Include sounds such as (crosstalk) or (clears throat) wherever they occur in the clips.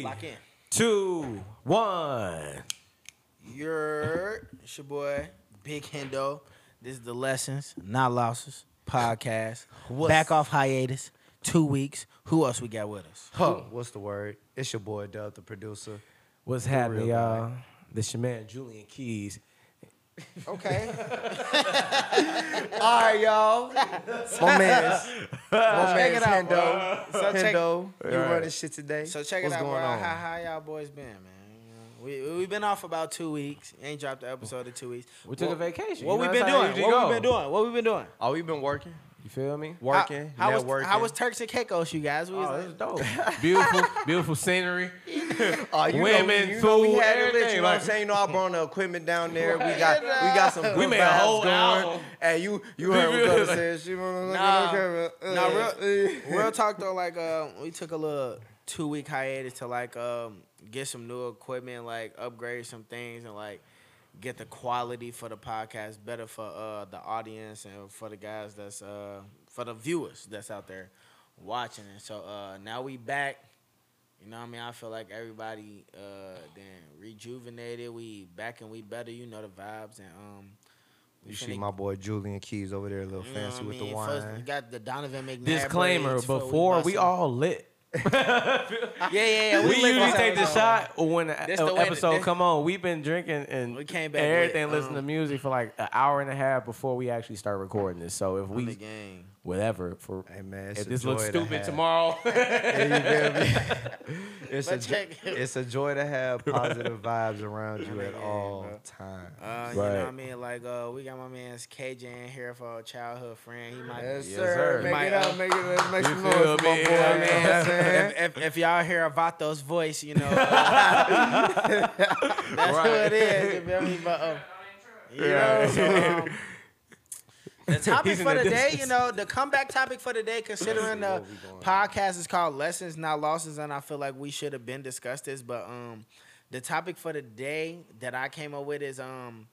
Three, Lock in. two, one. You're it's your boy, Big Hendo. This is the Lessons, Not Losses podcast. Back off hiatus. Two weeks. Who else we got with us? Huh, what's the word? It's your boy Dub, the producer. What's happening, y'all? This your man Julian Keys. Okay. (laughs) All right, y'all. My man's, my Check man's it out, Hendo. So check- Hendo, you Right. running shit today? so check What's it out, going bro. on? How, how y'all boys been, man? You We we been off about two weeks. Ain't dropped the episode in two weeks. We took What- a vacation. What you we know, been that's how it doing? What we go. been doing? What we been doing? Oh, we been working, You feel me? working, How, how was networking. how was Turks and Caicos, you guys? We was Oh, like- this is dope. (laughs) beautiful, beautiful scenery. You Women, know, you know we food, had it lit. everything, You know what I'm saying? You know, I brought the equipment down there. We got we got some. Good We made a vibes whole going. album. And you you heard what really brother said. She wanna Nah, at the camera. nah, Uh, real, uh. (laughs) real talk though. Like, uh, we took a little two week hiatus to like um get some new equipment, like upgrade some things, and like get the quality for the podcast better for uh the audience and for the guys that's uh for the viewers that's out there watching. And so uh now we back. You know what I mean? I feel like everybody uh then rejuvenated. We back and we better. You know the vibes and um. You see my boy Julian Keys over there, a little you fancy with mean? the First, we wine. got the Donovan McNabb. Disclaimer: before Before we all lit. Yeah, yeah, yeah. We, lit usually take the shot when the This the episode that- come on. We've been drinking and We came back everything, lit, listening to um, music for like an hour and a half before we actually start recording this. So if On the we game. Whatever for Hey man, if this looks stupid have. tomorrow, (laughs) Yeah, you feel me? (laughs) it's a But jo- it's a joy to have (laughs) positive vibes around you at all bro. times. Uh, You know what I mean? Like, uh, we got my man's KJ in here for a childhood friend. He might. Yes, Yes, sir. sir. Make Might, it up. uh, Make it. Let's make you some noise for my boy. Yeah, You know what I'm saying? if, if, if y'all hear Avato's voice, you know, that's who it is. You feel me? But, uh, you know, so, um, the topic for the the day, you know, the comeback topic for the day, considering the What we doing? podcast is called Lessons Not Losses, and I feel like we should have been discussed this, but um, the topic for the day that I came up with is um,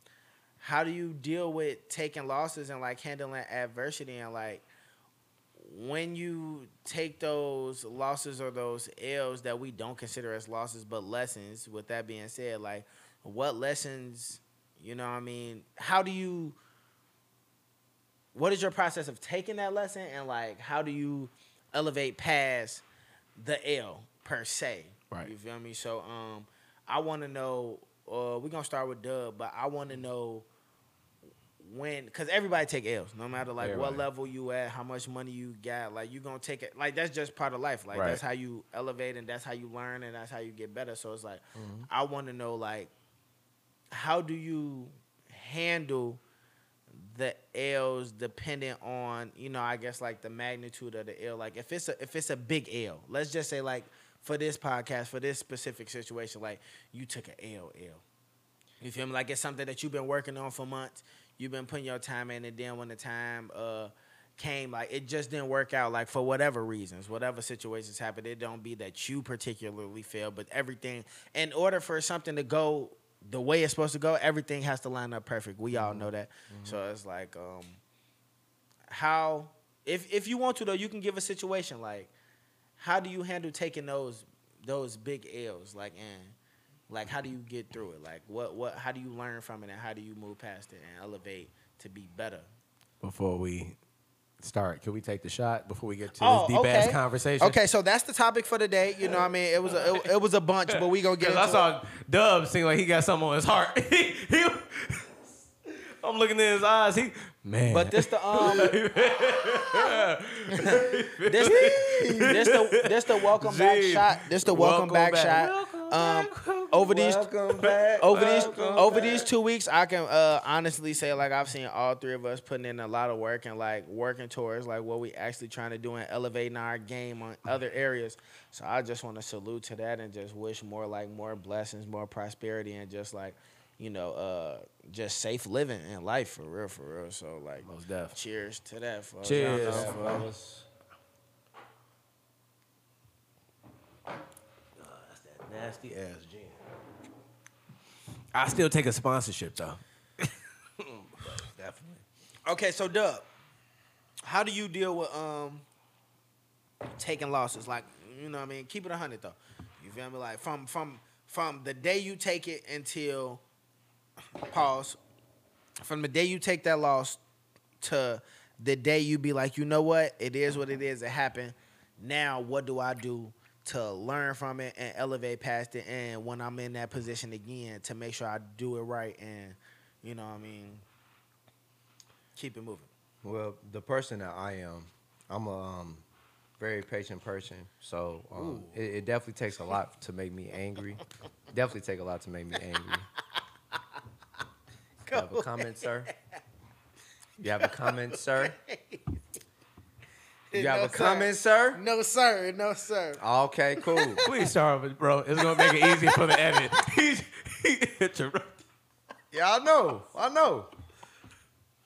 how do you deal with taking losses and like handling adversity and like when you take those losses or those L's that we don't consider as losses but lessons. With that being said, like what lessons, you know, what I mean, how do you what is your process of taking that lesson and like how do you elevate past the L per se? Right. You feel me? So um I want to know uh we're going to start with Dub, but I want to know when because everybody take L's no matter like what level you at how much money you got like you gonna take it like that's just part of life like Right. that's how you elevate and that's how you learn and that's how you get better so it's like Mm-hmm. i want to know like how do you handle the l's dependent on you know i guess like the magnitude of the l like if it's a if it's a big l let's just say like for this podcast for this specific situation like you took an l you feel me? Like it's something that you've been working on for months. You've been putting your time in, and then when the time uh came, like it just didn't work out. Like for whatever reasons, whatever situations happened, it don't be that you particularly failed, but everything. In order for something to go the way it's supposed to go, everything has to line up perfect. We all know that. So it's like, um, how if if you want to though, you can give a situation like, how do you handle taking those those big L's? Like and like how do you get through it? Like what what how do you learn from it and how do you move past it and elevate to be better? before we start, can we take the shot before we get to Oh, this deep ass okay. conversation? Okay, so that's the topic for the day. You know, what I mean, it was a it, it was a bunch, but we gonna get (laughs) Because into I it. saw Dub seem like he got something on his heart. (laughs) he, he- I'm looking in his eyes. He man. But this the um (laughs) this this the this the welcome back shot. This the welcome, Welcome back, back. shot. Um (laughs) over these back. over these over back. these two weeks, I can uh, honestly say like I've seen all three of us putting in a lot of work and like working towards like what we actually trying to do and elevating our game on other areas. So I just want to salute to that and just wish more like more blessings, more prosperity, and just like you know uh just safe living in life for real, for real. So like Most def. cheers to that. folks. Cheers. Y'all know, Yeah, folks. fellas. That's that nasty ass gin. I still take a sponsorship though. (laughs) Definitely. Okay, so Dub, how do you deal with um taking losses? Like, you know what I mean? Keep it hundred though. You feel me? Like from from from the day you take it until pause. From the day you take that loss to the day you be like, you know what? It is what it is. It happened. Now what do I do to learn from it and elevate past it? And when I'm in that position again, to make sure I do it right and you know what I mean keep it moving. Well, the person that I am, I'm a um, very patient person. So um, it, it definitely takes a lot to make me angry. (laughs) definitely take a lot to make me angry. You have a comment, sir? You have a comment, sir? (laughs) You have No, a comment, sir? No sir, no sir. Okay, cool. (laughs) Please start with it, bro. It's gonna make it easy for the edit. (laughs) He's he interrupted. Yeah, I know. I know.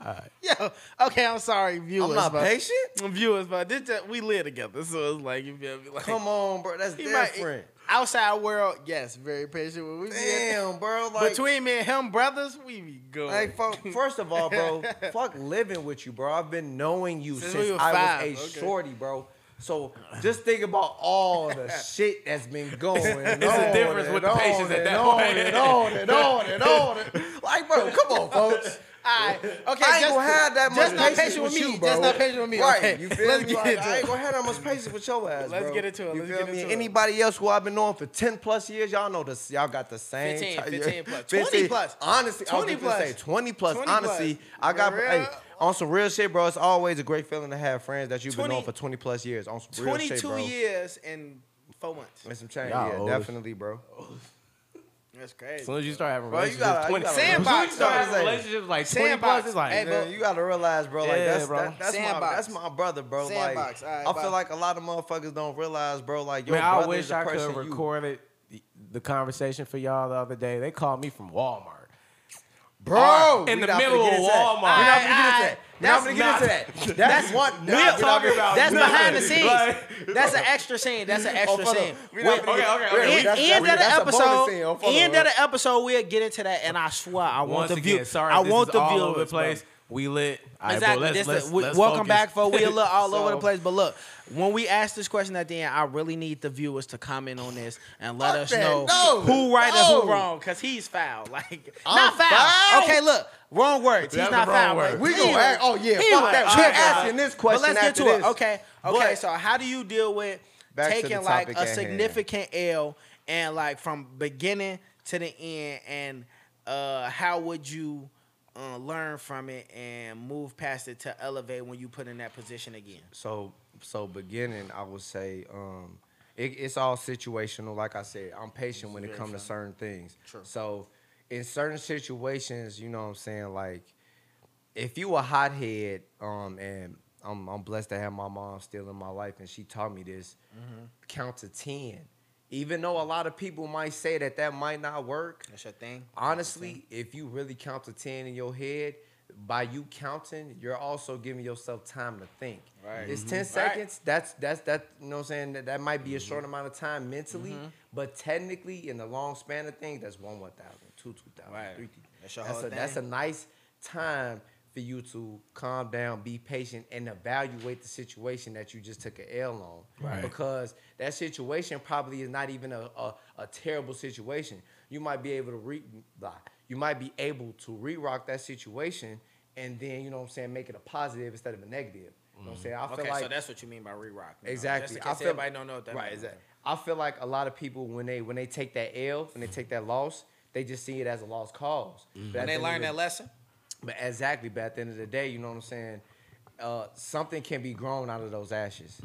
All right. Yo, okay, I'm sorry, viewers. I'm not but, patient. Viewers, but this we live together, so it's like you feel me. Like, Come on, bro. That's he might- different. Outside world, yes, very patient. When we Damn, bro. Like, between me and him, brothers, we be good. Hey, fuck, (laughs) first of all, bro, (laughs) fuck living with you, bro. I've been knowing you Since since, we I five, was a okay. shorty, bro. So just think about all the (laughs) shit that's been going. It's a difference with the patience at that on point. And on and on and on and Like, bro, come on, folks. Alright, (laughs) okay, I ain't just, gonna have that much just not patience patient with with me. you, bro. Just not patient with me. Right, Okay, you (laughs) feel let's me? get Like, into I ain't it. gonna have that much patience with your ass, Let's bro. get into it. You Let's feel get me? into it. Anybody else who I've been knowing for 10 plus years, y'all know this. Y'all got the same. 15, type- 15 plus. 15. 20 plus. Honestly, 20 20 plus. plus. Say 20 plus. 20 honestly, plus. I got hey, on some real shit, bro. It's always a great feeling to have friends that you've 20 been knowing for 20 plus years. On some real shit, bro. 22 years and four months. And some change. Y'all Yeah, old. definitely, bro. (laughs) That's crazy. As soon as you start having Bro, you relationships, gotta- you 20, gotta- as soon as you start having relationships like 20 Sandbox. plus, it's like, Hey, bro. Man, you gotta realize, bro. Like Yeah, that's bro. that, that's my that's my brother, bro. Sandbox. Like All right, I bye. feel like a lot of motherfuckers don't realize, bro. Like your man, I brother wish is the I person could have you- recorded the, the conversation for y'all the other day. They called me from Walmart. Bro, In the middle of. Walmart. We're not gonna get into that. We're not gonna get that's into that. That's (laughs) one. We're nah, talking gonna- about That's behind the scenes. Like- (laughs) That's an extra scene. That's an Oh, extra fuck scene. up. We not When- finna Okay, get- okay, we're- okay. End, that's- end of the that's a bonus episode. Oh, fuck up, End of the episode. We'll get into that, and I swear, I want the again, view. sorry, I want the view. viewers. over the place. Bro. We lit. All right, Exactly. bro, let's, let's, is- we- let's welcome focus. back, for we a little (laughs) all over the place. But look, when we ask this question at the end, I really need the viewers to comment on this and let us that. know No. who right and who wrong. Cause he's foul. (laughs) Like I'm not foul. foul? Okay, look, wrong words. He's not the foul. word. We he gonna was- act. Oh yeah, he fuck was that. We're tripping. asking this question. But question let's get to this. it. Okay. Okay. But- so how do you deal with Back taking like a at hand. significant L and like from beginning to the end and uh how would you uh, learn from it and move past it to elevate when you put in that position again? So so beginning, I would say um, it, it's all situational. Like I said, I'm patient when it comes to certain things. True. So in certain situations, you know what I'm saying, like if you a hothead, um, and I'm I'm blessed to have my mom still in my life, and she taught me this. Mm-hmm. Count to ten. Even though a lot of people might say that that might not work, That's your thing. honestly, if you really count to 10 in your head, by you counting, you're also giving yourself time to think. Right. It's Mhm. 10 Right. seconds. That's that's that you know what I'm saying? That, that might be a short amount of time mentally, but technically in the long span of things, that's one 1,000, two 2,000, Right. three That's your that's a, that's a nice time for you to calm down, be patient, and evaluate the situation that you just took an L on. Right. Because that situation probably is not even a, a, a terrible situation. You might be able to re blah, you might be able to re-rock that situation and then, you know what I'm saying, make it a positive instead of a negative. You know what I'm mm-hmm. saying? I feel Okay, like so that's what you mean by re-rock. you know, Exactly. Just in case everybody don't know what that right. means. Exactly. I feel like a lot of people when they when they take that L, when they take that loss, they just see it as a lost cause. But mm-hmm. at When they learn that lesson, But exactly, but at the end of the day, you know what I'm saying. Uh, something can be grown out of those ashes.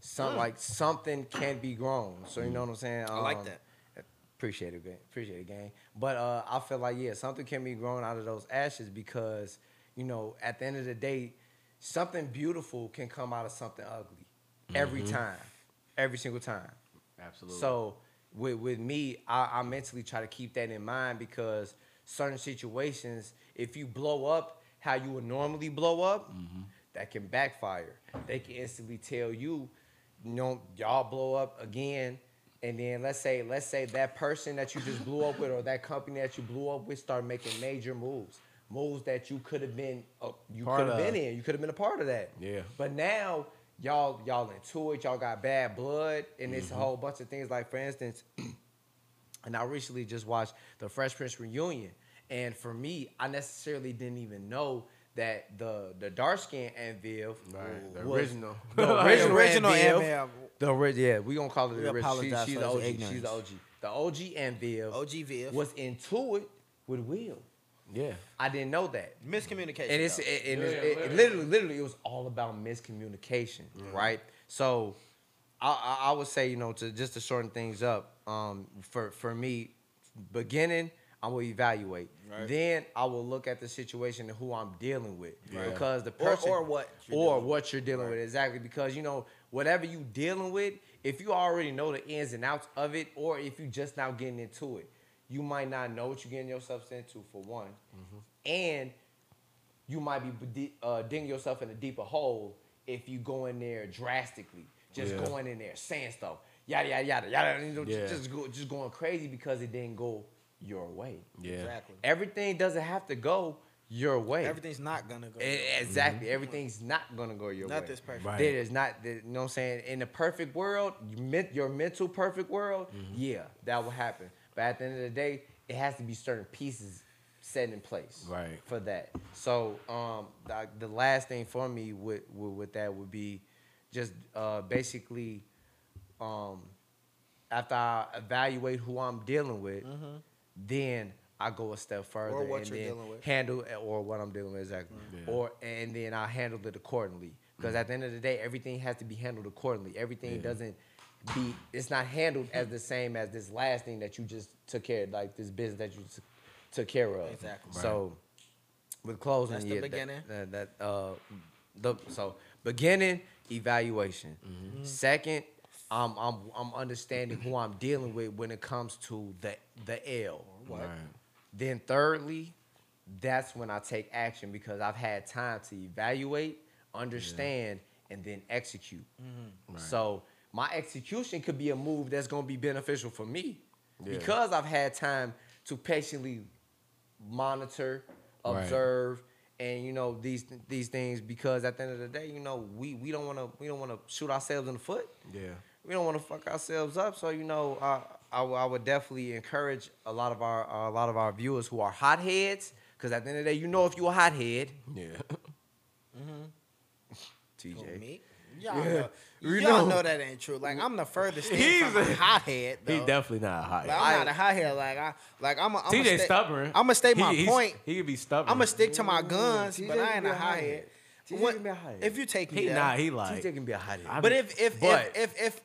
Some like something can be grown. So you know what I'm saying. I like Um, that. Appreciate it, gang. Appreciate it, gang. But uh, I feel like yeah, something can be grown out of those ashes because you know at the end of the day, something beautiful can come out of something ugly every time, every single time. Absolutely. So with with me, I, I mentally try to keep that in mind because certain situations, if you blow up how you would normally blow up, that can backfire. They can instantly tell you, you know, y'all blow up again. And then let's say, let's say that person that you just blew up with, or that company that you blew up with, start making major moves, moves that you could have been, uh, you could have been in, you could have been a part of that. Yeah. But now y'all y'all into it, y'all got bad blood, and it's Mm-hmm. a whole bunch of things. Like for instance, (clears throat) and I recently just watched the Fresh Prince reunion, and for me, I necessarily didn't even know that the the dark skin Aunt Viv, Right, the original. (laughs) the Like, (laughs) original, original Aunt Aunt Viv, Viv. the ori- yeah, we gonna call it We the original. She, she's the his OG. She's the OG. The OG Aunt Viv, OG Viv. was into it with Will. Yeah. I didn't know that. Miscommunication. And it's though. it, and Yeah, it's, yeah, it, it literally. literally, literally, it was all about miscommunication, right? So, I, I, I would say, you know, to just to shorten things up, um, for for me, beginning, I will evaluate. Right. Then I will look at the situation and who I'm dealing with, Right. because the person or what you're or dealing with. what you're dealing with exactly. Because you know, whatever you dealing with, if you already know the ins and outs of it, or if you just now getting into it, you might not know what you're getting yourself into for one, Mm-hmm. and you might be uh, digging yourself in a deeper hole if you go in there drastically, just Yeah. going in there saying stuff, yada yada yada yada, you know, Yeah. just go, just going crazy because it didn't go your way. Yeah. exactly. Everything doesn't have to go your way. Everything's not gonna go. E- Exactly. Everything's not gonna go your Not way. this perfect. Right. There is not, there- you know what I'm saying? In the perfect world, you men- your mental perfect world, Mm-hmm. yeah, that will happen. But at the end of the day, it has to be certain pieces set in place Right. for that. So um, the, the last thing for me with, with, with that would be just uh, basically um, after I evaluate who I'm dealing with, then I go a step further Mm-hmm. Or what and you're then dealing with. handle or what I'm dealing with exactly, Yeah. or and then I handle it accordingly. Because at the end of the day, everything has to be handled accordingly. Everything Yeah. doesn't be it's not handled as the same as this last thing that you just took care of, like this business that you t- took care of. Exactly. So with closing, That's the yeah, that- beginning. That, that uh, the so beginning evaluation. Mm-hmm. Second, I'm I'm I'm understanding who I'm dealing with when it comes to the the L. Right. Then thirdly, that's when I take action because I've had time to evaluate, understand, and then execute. Mm-hmm. Right. So my execution could be a move that's gonna be beneficial for me Yeah. because I've had time to patiently monitor, Right. observe, and you know these these things. Because at the end of the day, you know we we don't want to we don't want to shoot ourselves in the foot Yeah. We don't want to fuck ourselves up. So you know, I I would definitely encourage a lot of our a lot of our viewers who are hotheads, because at the end of the day, you know if you're a hothead, Yeah. (laughs) TJ. Who, me? Y'all, Yeah. know, We y'all know. know. that ain't true. Like I'm the furthest thing He's from a a- hothead. He definitely not hot. Like, I'm not a hothead. Like I, like I'm. A, I'm TJ a sta- stubborn. I'm gonna state my he's- point. He could be stubborn. I'm gonna stick to my guns, TJ but I ain't a a hothead. hothead. TJ can be a hothead. If you take me He there, not. He like. TJ can be a hothead. But if if But- if if if,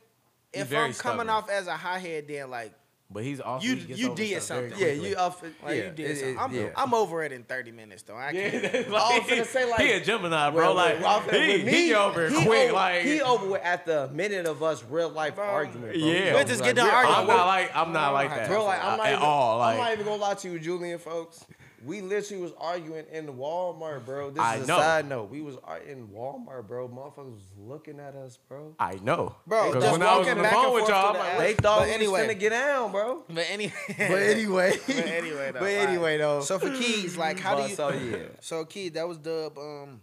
if I'm coming stubborn. off as a hothead, then like But he's also. You- he you did something. yeah, you off. like yeah, you did it- something. it- I'm, yeah. I'm over it in 30 minutes though. I can't. Yeah, (laughs) I was gonna say, like- he a Gemini, bro. Well, like well, well, he, with he over he quick, over, like he over at the minute of us real life Bro. argument. Bro. Yeah. We're just like, getting real- arguing. I'm not like I'm not like oh that, Bro, like I'm not at even, all. I'm not even gonna lie to you, Julian, folks. We literally was arguing in the Walmart, bro. This I is a know. side note. We was ar- in Walmart, bro. Motherfuckers was looking at us, bro. I know, Bro, 'Cause just when I was walking on the back phone and with forth y'all, through I'm the like, app. They thought But we anyway. was finna get down, bro. But anyway. (laughs) But anyway, but anyway though. But anyway, though. So for Keys, like how do But you? so, yeah. So Keys, that was Dub. Um,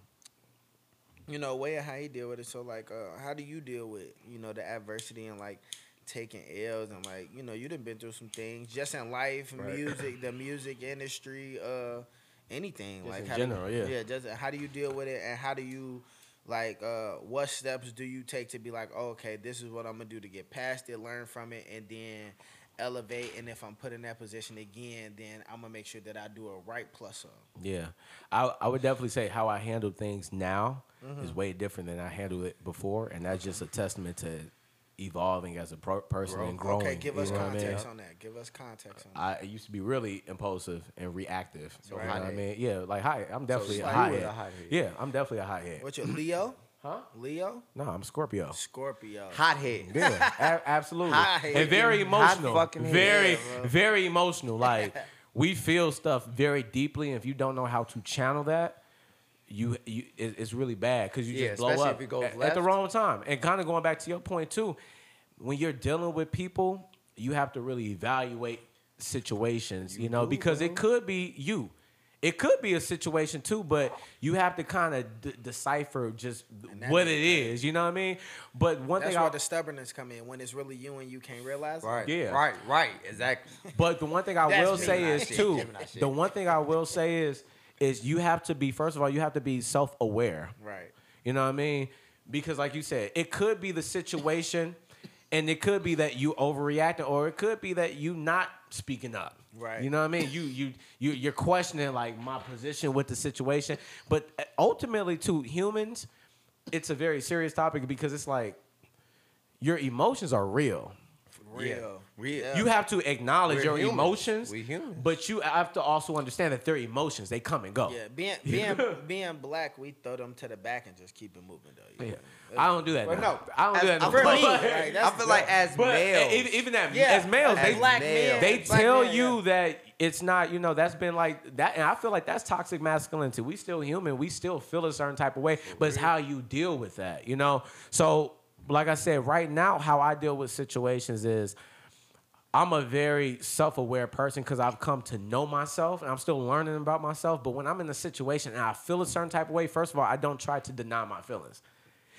you know, way of how he deal with it. So like, uh, how do you deal with you know the adversity and like taking L's and like you know you done been through some things just in life, Right. music, the music industry, uh, anything Just like in how general, do yeah. yeah. Just how do you deal with it and how do you like uh what steps do you take to be like oh, okay this is what i'm gonna do to get past it learn from it and then elevate and if i'm put in that position again then i'm gonna make sure that i do a right plus up Yeah, I I would definitely say how I handle things now Mm-hmm. is way different than I handled it before, and that's just a testament to evolving as a pro- person and growing. okay give you us know what I mean? context on that give us context on that I used to be really impulsive and reactive. So you know what I mean? Yeah, like hi, I'm definitely it's a like you hothead. was a hothead. Yeah, I'm definitely a hothead. what's your leo (clears throat) Huh? leo No, I'm Scorpio. scorpio Hothead. Yeah, a- absolutely. Hothead. And very Hot emotional. fucking head. very, Yeah, very emotional. Like (laughs) we feel stuff very deeply, and if you don't know how to channel that, you, you it, it's really bad because you Yeah, just blow up if it goes at, at the wrong time. And kind of going back to your point too, when you're dealing with people, you have to really evaluate situations. You, know, do, because bro. it could be you. It could be a situation too, but you have to kind of d- decipher just that what is it is. You know what I mean? But one That's thing, where I, the stubbornness come in when it's really you and you can't realize. it. Right. Yeah. Right. Right. Exactly. but the one thing I will say is shit, too. The one thing I will say is, is you have to be first of all, you have to be self aware. Right. You know what I mean? Because like you said, it could be the situation, and it could be that you overreacting, or it could be that you not speaking up. Right. You know what I mean? You you you you're questioning like my position with the situation, but uh, ultimately, to humans, it's a very serious topic because it's like your emotions are real. Real. Real. Yeah. You have to acknowledge We're your humans. emotions, We humans. but you have to also understand that they're emotions. They come and go. Yeah, being (laughs) being being black, we throw them to the back and just keep it moving though. Yeah. I don't do that. But no, I don't do that. no For me, But- right, (laughs) I that's feel like as But males, even, even that, Yeah, as males, as they black male. men, they tell men, you yeah. that it's not, you know, that's been like that, and I feel like that's toxic masculinity. We still human. We still feel a certain type of way, but it's how you deal with that, you know. So, like I said, right now, how I deal with situations is. I'm a very self-aware person because I've come to know myself and I'm still learning about myself. But when I'm in a situation and I feel a certain type of way, first of all, I don't try to deny my feelings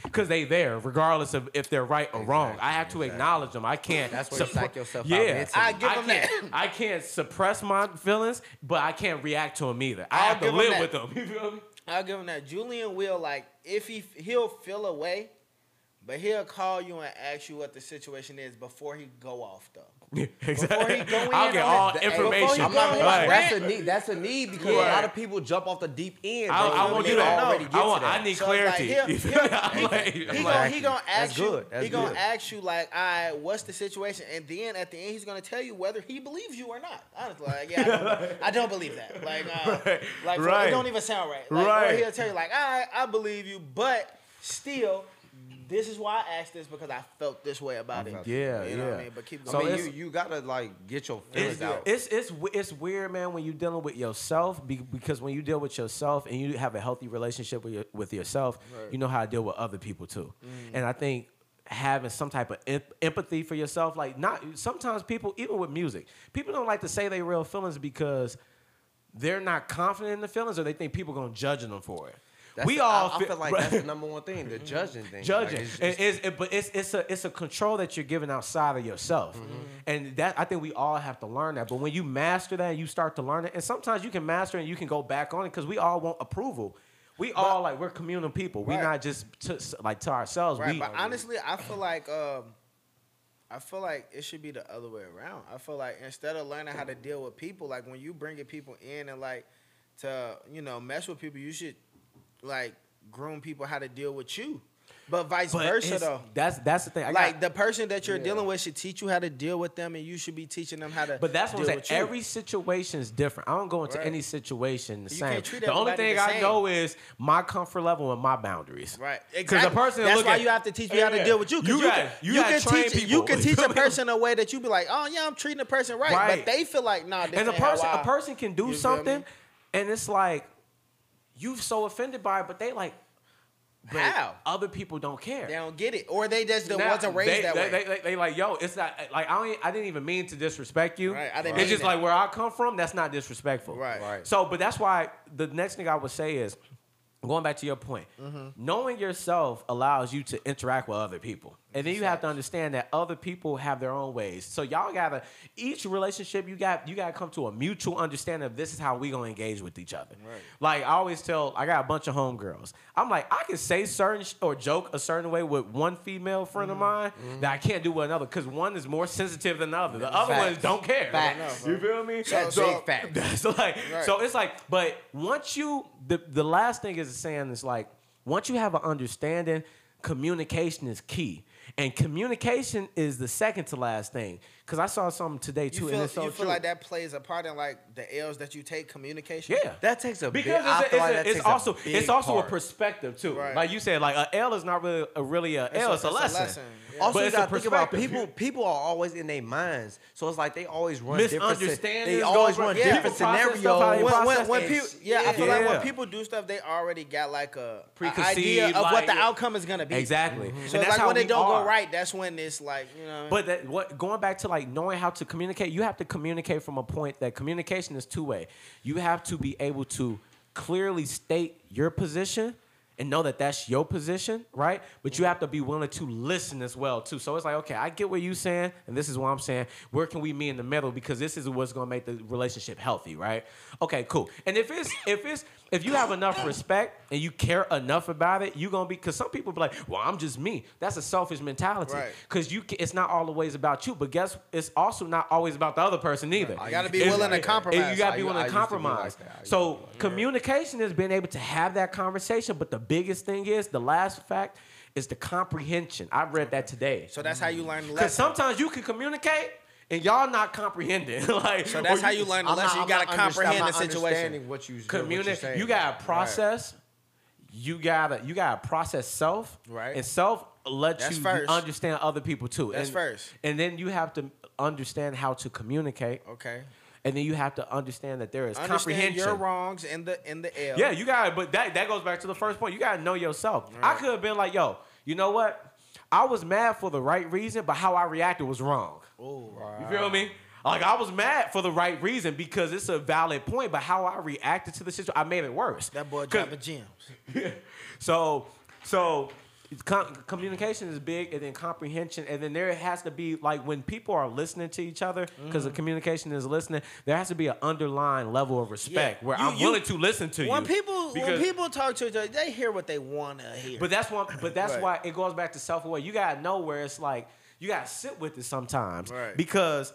because they there, regardless of if they're right or wrong. I have to acknowledge them. I can't. That's where you suppre- psych yourself out yeah, mentally. I give 'em can't, that. (laughs) I can't suppress my feelings, but I can't react to them either. I I'll have to give 'em live that. with them. (laughs) You feel me? I'll give him that. Julian will like if he he'll feel away, but he'll call you and ask you what the situation is before he go off though. (laughs) Yeah, Before exactly. he go in I'll get all it- information. I'm not go gonna in lie, on that's a need. That's a need because a lot of people jump off the deep end. I, bro, I when won't do that. Already get I, want, to that. I need So it's like, clarity. he'll- You feel me? he'll- I'm like- He I'm gonna like- he gonna That's ask you. good. That's he gonna good. ask you like, all right, what's the situation? And then at the end, he's gonna tell you whether he believes you or not. Honestly, like, yeah, I don't, (laughs) I don't believe that. Like, uh, Right. like Right. it don't even sound right. Like, Right. Or he'll tell you like, all right, I believe you, but still, this is why I asked this because I felt this way about it. Yeah, you know yeah. what I mean. But keep going. So mean, you, you gotta like get your feelings It's, out. it's it's it's weird, man, when you're dealing with yourself because when you deal with yourself and you have a healthy relationship with your, with yourself, you know how to deal with other people too. Mm. And I think having some type of em- empathy for yourself, like not sometimes people even with music, people don't like to say their real feelings because they're not confident in the feelings or they think people are gonna judge them for it. That's we the- all I, I fe- feel like (laughs) that's the number one thing, the judging thing. Like, judging. it's just- it's, it, but it's it's a it's a control that you're giving outside of yourself, Mm-hmm. and that I think we all have to learn that. But when you master that, you start to learn it, and sometimes you can master it and you can go back on it because we all want approval. We all like we're communal people. We're not just to, like to ourselves. Right, we but honestly, I feel like um, I feel like it should be the other way around. I feel like instead of learning how to deal with people, like when you bringing people in and like to you know mess with people, you should like groom people how to deal with you. But vice but versa though. That's that's the thing. I Like got- the person that you're Yeah. dealing with should teach you how to deal with them, and you should be teaching them how to. But that's what I'm saying. Every situation is different. I don't go into Right. any situation the You same. can't treat The only thing the I same. know is my comfort level and my boundaries. Right, 'Cause exactly. a person That's look why at- you have to teach me how to deal with you. 'cause You you, gotta- can, you you gotta can train teach you can teach a person a way that you be like, oh yeah, I'm treating a person right, Right. but they feel like nah. This and a ain't how person I- a person can do something and it's like you so offended by it but they like but How? other people don't care They don't get it, or they just the Now, wasn't raised they, that they, way. They, they, they like yo it's not like I don't, I didn't even mean to disrespect you Right, I didn't it's mean just that. like where I come from that's not disrespectful Right. Right. so but that's why the next thing I would say is going back to your point Mm-hmm. knowing yourself allows you to interact with other people and then you have to understand that other people have their own ways. So y'all gotta each relationship you got you gotta come to a mutual understanding of this is how we gonna engage with each other. Right. like i always tell i got a bunch of homegirls. I'm like i can say certain sh- or joke a certain way with one female friend of mm-hmm. mine mm-hmm. that i can't do with another because one is more sensitive than the other. The other ones don't care. Facts. you feel me? So- so, so- Facts. (laughs) that's like Right. so it's like but once you the the last thing is saying is like once you have an understanding communication is key and communication is the second to last thing because i saw something today you too feel, and it's so you feel true. like that plays a part in like the L's that you take communication. yeah That takes a big. because I it's, a, it's, that a- it's takes a also it's also part. a perspective too Right. like you said like a L is not really a, really a L it's a, lesson, Yeah. Also, But you it's a gotta think about people. People are always in their minds, so it's like they always run different. Misunderstandings They always run yeah. different People process stuff how they scenarios. when, when, when people, shit. yeah, I feel like when people do stuff, they already got like a, a Preconceived, idea of what the outcome is gonna be. exactly mm-hmm. So and it's that's like when we it don't go right, that's when it's like you know. But what going back to like like knowing how to communicate. You have to communicate from a point that communication is two way. You have to be able to clearly state your position and know that that's your position, right? But you have to be willing to listen as well too. So it's like, okay, I get what you're saying, and this is what I'm saying. Where can we meet in the middle? Because this is what's gonna make the relationship healthy, right? Okay, cool. And if it's if it's if you have enough respect and you care enough about it, you're gonna be. Because some people be like, "Well, I'm just me." That's a selfish mentality. Right. Because you, ca- it's not always about you. But guess, it's also not always about the other person either. I You gotta be It's- willing to compromise. You gotta be willing to used to like compromise. that. I used to So like communication is being able to have that conversation. But the biggest thing is the last fact is the comprehension. I read that today. So that's how you learn the lesson. Because sometimes you can communicate and y'all not comprehending. (laughs) like So that's how you learn the lesson. not- you gotta comprehend the situation. What you communicate. You gotta process. You gotta you gotta process self. Right. And self lets That's you first. understand other people too. That's and, first. And then you have to understand how to communicate. Okay. And then you have to understand that there is Understand comprehension. your wrongs in the in the L. Yeah, you got to but that that goes back to the first point. You got to know yourself. I could have been like, yo, you know what? I was mad for the right reason, but how I reacted was wrong. Ooh. You feel me? Like I was mad for the right reason because it's a valid point, but how I reacted to the situation, I made it worse. That boy 'Cause- dropping gems. (laughs) so, so com- communication is big, and then comprehension, and then there has to be like when people are listening to each other, because Mm-hmm. the communication is listening. There has to be an underlying level of respect Yeah. where You- I'm you- willing to listen to When you. people when people talk to each other, they hear what they want to hear. But that's one. But that's Right. why it goes back to self aware. You gotta know where it's like you gotta sit with it sometimes Right. because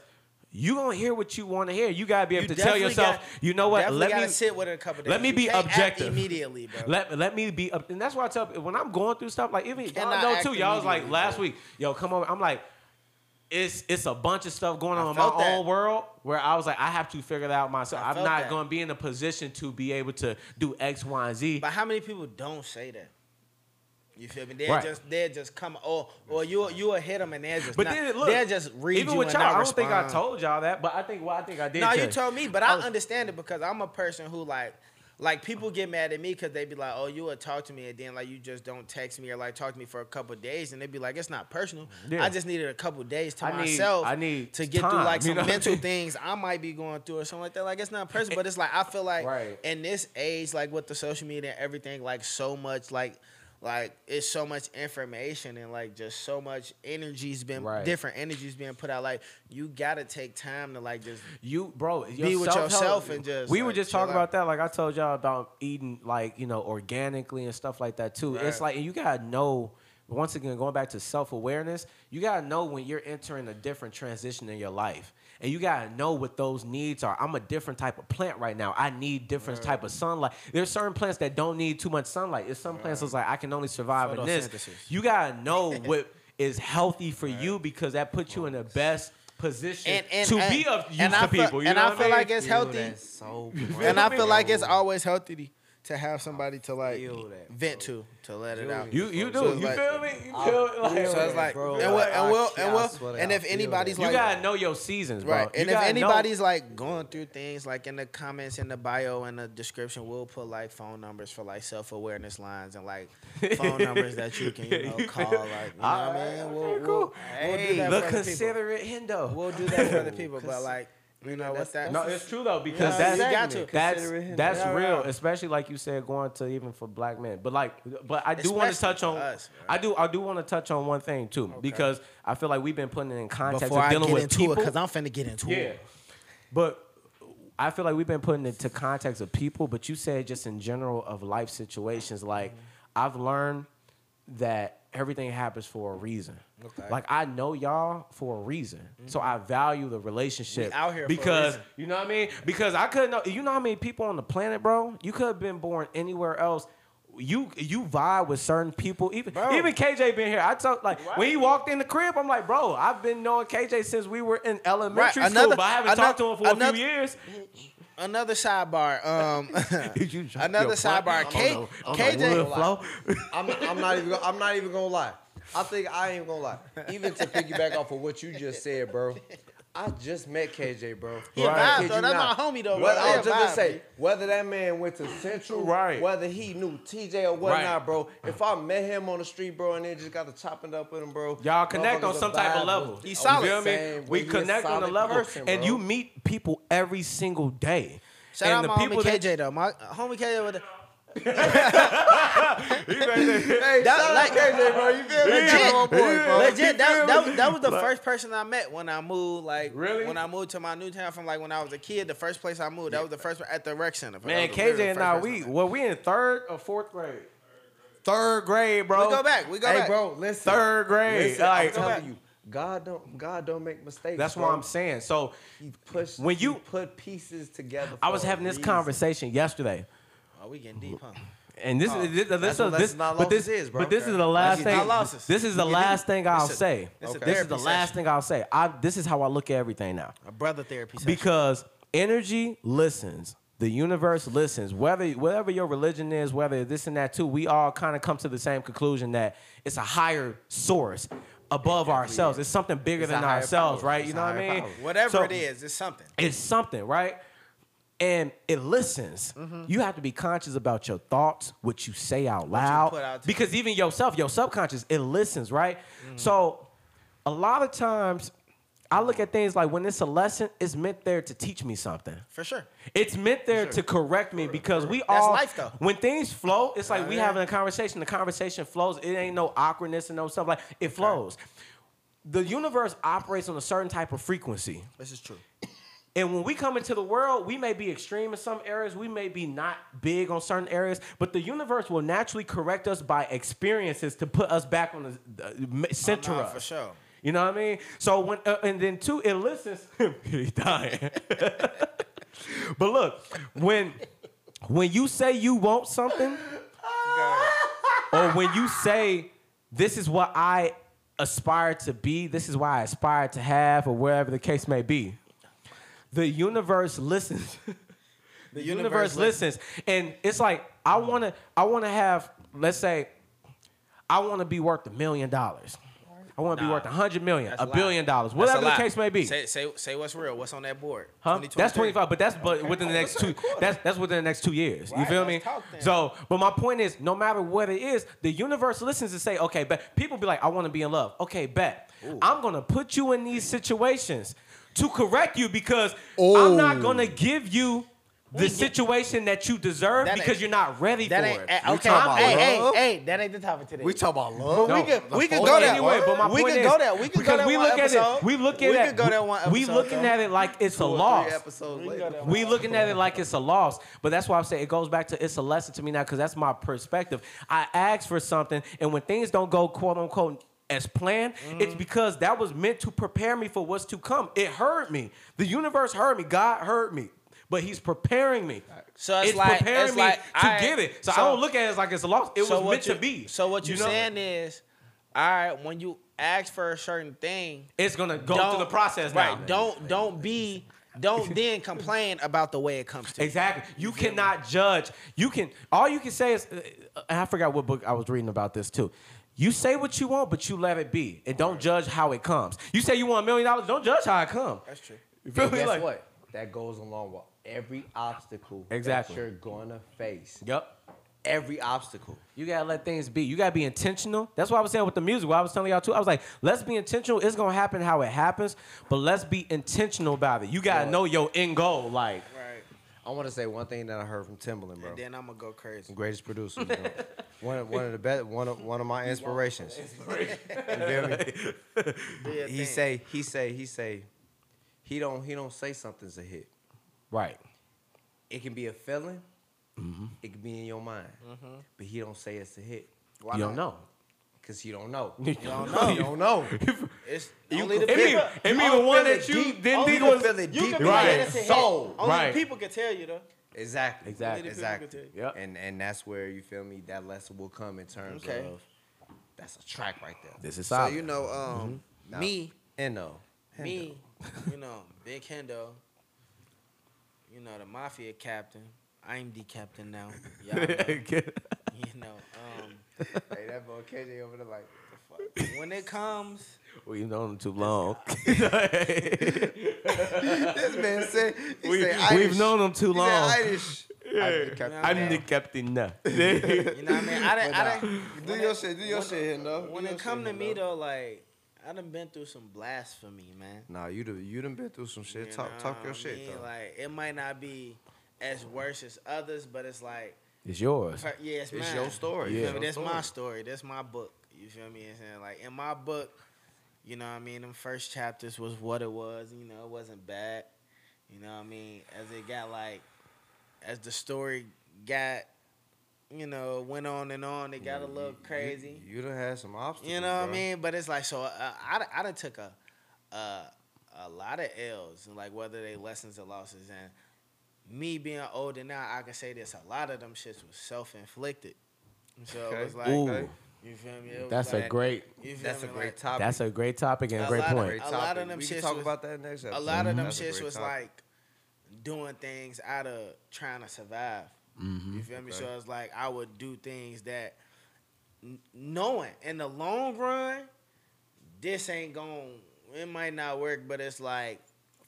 you gonna hear what you want to hear. You gotta be able You to tell yourself, got- you know what? Let me sit with it a couple days. Let me You be objective immediately, bro. Let, let me be, and that's why I tell you when I'm going through stuff like even y'all know too. Y'all was like last bro. week, yo, come over. I'm like, it's it's a bunch of stuff going I on in my that. own world where I was like, I have to figure that out myself. I I'm not that. going to be in a position to be able to do X, Y, and Z. But how many people don't say that? You feel me? They Right. just they just come or or you you will hit them and they're just But not, then look, they just read even you with y'all, I don't think I told y'all that, but I think well, I think I did. No, you told me, but I, was- understand it because I'm a person who like, like people get mad at me because they be like, "Oh, you would talk to me," and then like you just don't text me or like talk to me for a couple days, and they be like, "It's not personal. Yeah. I just needed a couple days to I need- myself. I need to get through time, like you some what I mental mean? things I might be going through or something like that. Like it's not personal, but it's like I feel like (laughs) Right. in this age, like with the social media and everything, like so much like. Like it's so much information and like just so much energy's been Right. different energies being put out. Like you gotta take time to like just You, bro, Be with yourself and just, We were just talking out. about that. Like I told y'all about eating, like you know, organically and stuff like that too. It's like and you gotta know. Once again, going back to self awareness, you gotta know when you're entering a different transition in your life, and you gotta know what those needs are. I'm a different type of plant right now. I need different type of sunlight. There's certain plants that don't need too much sunlight. There's some plants that's like I can only survive in this. You gotta know (laughs) what is healthy for you because that puts you in the best position and, and, to and, be of use and to feel, people. You and know I what feel I mean? like it's healthy, so and I feel like it's always healthy to, to have somebody to like that, vent to, to let it out. You you do. So you like- feel me? You I feel feel like, So it's like, bro. and we'll, and we'll, and we'll, swear to and if feel anybody's that. you gotta know your seasons, bro. right, and if gotta know- anybody's like going through things, like in the comments, in the bio, in the description, we'll put like phone numbers for like self awareness lines and like phone numbers that you can, you know, (laughs) call. Like, you know what I mean? We'll, we'll, we'll do Hey, that the for the people. considerate Hendo. We'll do that for the (laughs) people, but like, you know, with that, No, it's true though because Yeah, that's you got to. that's Considerate that's Yeah, real, right. especially like you said, going to even for black men. But like, but I do want to touch on. us, I do I do want to touch on one thing too because I feel like we've been putting it in context before of I dealing get with into people. it, because I'm finna get into Yeah. it. But I feel like we've been putting it to context of people, but you said just in general of life situations. Like Mm-hmm. I've learned that everything happens for a reason. Okay. Like I know y'all for a reason, mm-hmm. so I value the relationship We out here because you know what I mean. Because I couldn't know. You know how many people on the planet, bro? You could have been born anywhere else. You you vibe with certain people. Even Bro. even KJ been here. I talk like when he walked in the crib. I'm like, bro, I've been knowing KJ since we were in elementary Right, school, but I haven't talked to him for another- a few years. Another sidebar. Um, (laughs) You- (laughs) another sidebar. K, the- on the KJ, flow. I'm, I'm not even. Gonna, I'm not even gonna lie. I think I ain't gonna lie. Even to piggyback off of what you just said, bro. I just met KJ, bro. He a Right. vibe, Kid though. you That's not. my homie, though. bro. Whether, He I a was just gonna say, whether that man went to Central, Right. whether he knew TJ or whatnot, Right. bro. If I met him on the street, bro, and then just got to chopping it up with him, bro. Y'all connect on some type of level. with- He's on solid. the You feel me? We. He connect on a level, person, and you meet people every single day. Shout and out the my homie people that- KJ though. My homie KJ with the (laughs) Hey, That- like- KJ, bro. You feel me? legit, That's bro. legit. That, that, me? that was the Like- first person I met when I moved. Like Really? when I moved to my new town from like when I was a kid. The first place I moved, that was the first at the rec center. Man, was KJ the and I, person we well, we in third or fourth grade. Third grade, bro. We go back. We go Hey, back. bro, listen. Third grade. Listen, I'm like, telling you, God don't God don't make mistakes. that's bro. what I'm saying. So He push When he you- put pieces together. I was having this reason. conversation yesterday. Oh, we getting deep, huh? And this Oh, is this, this, that's this, what this, lessons not but this losses is, bro. But this is the last Lessons thing. losses. This is the last thing I'll It's a- say. it's a This is therapy the last session. thing I'll say. I this is how I look at everything now. A brother therapy session. Because energy listens. The universe listens. Whether whatever your religion is, whether this and that too, we all kind of come to the same conclusion that it's a higher source above ourselves. It's something bigger It's a than higher ourselves, power. right? It's you a know what I higher mean? power. whatever So- it is, it's something. it's something, right? And it listens. Mm-hmm. You have to be conscious about your thoughts, what you say out loud. out because even yourself, your subconscious, it listens, right? Mm-hmm. So a lot of times I look at things like when it's a lesson, it's meant there to teach me something. For sure. It's meant there to correct me because we That's all life, though. when things flow, it's like we Yeah. having a conversation. The conversation flows. It ain't no awkwardness and no stuff like it flows. The universe operates on a certain type of frequency. This is true. And when we come into the world, we may be extreme in some areas, we may be not big on certain areas, but the universe will naturally correct us by experiences to put us back on the uh, center Oh, us. for sure. You know what I mean? So when uh, and then two, it listens. (laughs) he dying. (laughs) but look, when when you say you want something, or when you say this is what I aspire to be, this is what I aspire to have, or wherever the case may be, the universe listens. (laughs) the universe, universe listens, and it's like I wanna, I wanna have, let's say, I wanna be worth a million dollars. I want to be Nah, worth a hundred million, a billion dollars, whatever the case may be. Say, say, say what's real. What's on that board? Huh? 2023. That's 25, but that's but within the oh, next two. That's that's within the next two years. You feel me? So, but my point is, no matter what it is, the universe listens and say, okay, but people be like, I want to be in love. Okay, bet. I'm gonna put you in these situations to correct you because I'm not gonna give you the situation that you deserve That because you're not ready That for ain't it. eh, We okay. talking about Hey, hey, love? hey, that ain't the topic today. We talk about love. But we could we could go But there. anyway, but my we point could is, go there. We could because go there we one look at episode. it, we looking we at could go there one we looking though. at it like it's a Two or loss. Three episodes We later. We looking at it like it's a loss, but that's why I'm saying it goes back to it's a lesson to me now because that's my perspective. I asked for something, and when things don't go quote unquote as planned, Mm-hmm. it's because that was meant to prepare me for what's to come. It heard me. The universe heard me. God heard me. But he's preparing me. So it's like- preparing it's me like, to get it. So, I don't look at it as like it's a loss. It So was meant you- to be. So what you're you know? saying is, all right, when you ask for a certain thing, It's gonna go through the process now. Right. Don't don't be don't (laughs) then complain about the way it comes to you. Exactly. You cannot judge. You can. All you can say is, uh, I forgot what book I was reading about this too. You say what you want, but you let it be, and don't judge how it comes. You say you want a million dollars, don't judge how it comes. That's true. (laughs) You feel me? guess Like- what? That goes along with every obstacle Exactly. that you're gonna face. Yep. Every obstacle. You gotta let things be. You gotta be intentional. That's what I was saying with the music. What I was telling y'all too. I was like, let's be intentional. It's gonna happen how it happens, but let's be intentional about it. You gotta know your end goal. Like. I want to say one thing that I heard from Timbaland, bro. And then I'm gonna go crazy. Greatest producer. bro. (laughs) one, of, one of the best. One of one of my inspirations. You feel me? (laughs) He thing. say. He say. He say. He don't. He don't say something's a hit. right. It can be a feeling. Mm-hmm. It can be in your mind, but he don't say it's a hit Why you don't not? know. Because you don't know. (laughs) You don't know. You don't know. (laughs) It's You only can the It mean, people. it mean the one that you deep- didn't only think was feel it You deep can in be Right. like, it's soul. Only Right. the people can tell you though. Exactly. Exactly. Exactly. Only the people Yep. And and that's where you feel me. That lesson will come in terms Okay. of that's a track right there. This is solid. So you know, um, Now, me, and no. me, you know, Big Hendo, you know, the mafia captain. I'm the captain now. (laughs) Y'all know, you know, um, hey, that boy KJ over there like, when it comes, We've known him too long. (laughs) this man said, he we, said we've known him too He long. said Irish. I kept- I'm the captain now. (laughs) you know what I mean? I didn't. I But, didn't nah, do your it- shit, do your when- shit here, no. When it come to me no. though, like I done been through some blasphemy, man. Nah, you done, you done been through some shit. You Talk, know talk your what I shit though. Like it might not be as worse as others, but it's like It's yours. per- yeah, it's, It's mine. your story. You Yeah. feel me? That's your my story. That's my book. You feel me? And saying like in my book, you know what I mean. Them first chapters was what it was. You know, it wasn't bad. You know what I mean? As it got like, as the story got, you know, went on and on, it got a little You- crazy. You, you done had some obstacles. You know what I mean? But it's like so. Uh, I I done took a a a lot of L's, and like whether they lessons or losses. And me being older now, I can say this: a lot of them shits was self inflicted. So Okay. it was like, Ooh. you feel me? It was That's a great. you feel That's a me? great Like, topic. That's a great topic and a A great lot of- point. A lot of them we shits talk was- about that next a episode. lot of them That's shits was topic. like doing things out of trying to survive. Mm-hmm. You feel me? So it's like I would do things that n- knowing in the long run, this ain't going it might not work, but it's like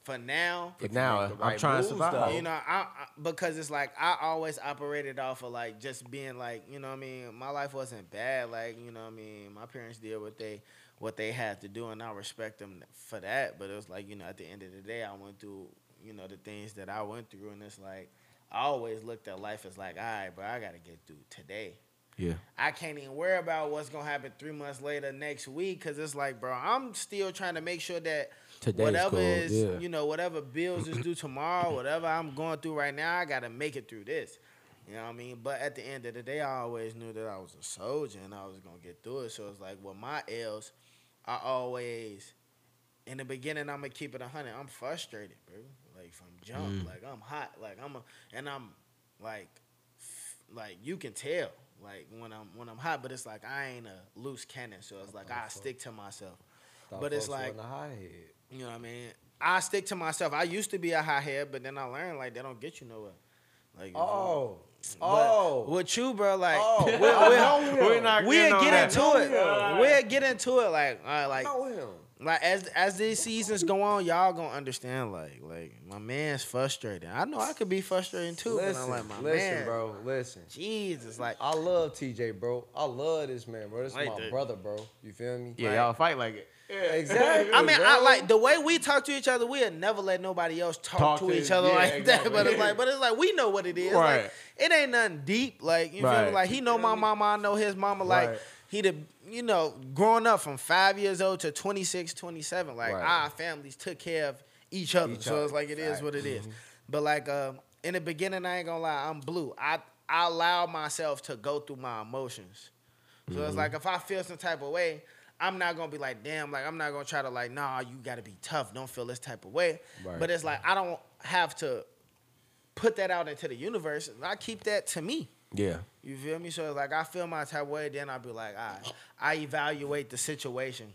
for now, But now the I'm trying to survive. though. you know, I, I because it's like I always operated off of like just being like, you know what I mean, my life wasn't bad, like, you know what I mean, my parents did what they what they had to do and I respect them for that, but it was like, you know, at the end of the day I went through, you know, the things that I went through and it's like I always looked at life as like, all right, bro, I gotta get through today. Yeah. I can't even worry about what's gonna happen three months later next week because it's like, bro, I'm still trying to make sure that Today's whatever is, yeah. you know, whatever bills is due tomorrow, whatever I'm going through right now, I gotta make it through this. You know what I mean? But at the end of the day, I always knew that I was a soldier and I was gonna get through it. So it's like, well, my L's, I always, in the beginning, I'm gonna keep it hundred. I'm frustrated, bro. Like from jump, Mm. like I'm hot, like I'm, a, and I'm like, f- like you can tell, like when I'm when I'm hot. But it's like I ain't a loose cannon, so it's like I stick to myself. But it's like- a hothead. You know what I mean? I stick to myself. I used to be a hot head, but then I learned like they don't get you nowhere. Like you feel? Oh, But oh, with you, bro, like Oh, we'll, (laughs) I we'll, know him. We're not we'll getting on get that. into it. him. We'll get into it. Like, all right, like, know him. like as as these seasons go on, y'all gonna understand. Like, like my man's frustrated. I know I could be frustrated too, Listen, but I'm like my listen, man, bro. Listen. Jesus, like I love TJ, bro. I love this man, bro. This is Like my that. brother, bro. You feel me? Yeah, Right. y'all fight like it. Exactly. I mean, I like the way we talk to each other. We'll never let nobody else talk, Talk to, to- each other yeah, like exactly. that. But it's like, but it's like we know what it is. Right. Like it ain't nothing deep. Like you feel me? Like he know my mama, I know his mama. Like Right. he the you know growing up from five years old to 26, 27, Like Right. our families took care of each other. Each so other. it's like it is Facts. what it is. Mm-hmm. But like uh, in the beginning, I ain't gonna lie, I'm blue. I I allow myself to go through my emotions. So Mm-hmm. it's like if I feel some type of way, I'm not gonna be like, damn, like I'm not gonna try to like, nah, you gotta be tough. Don't feel this type of way. Right. But it's like I don't have to put that out into the universe. I keep that to me. Yeah. You feel me? So it's like I feel my type of way, then I'll be like, all right. I evaluate the situation.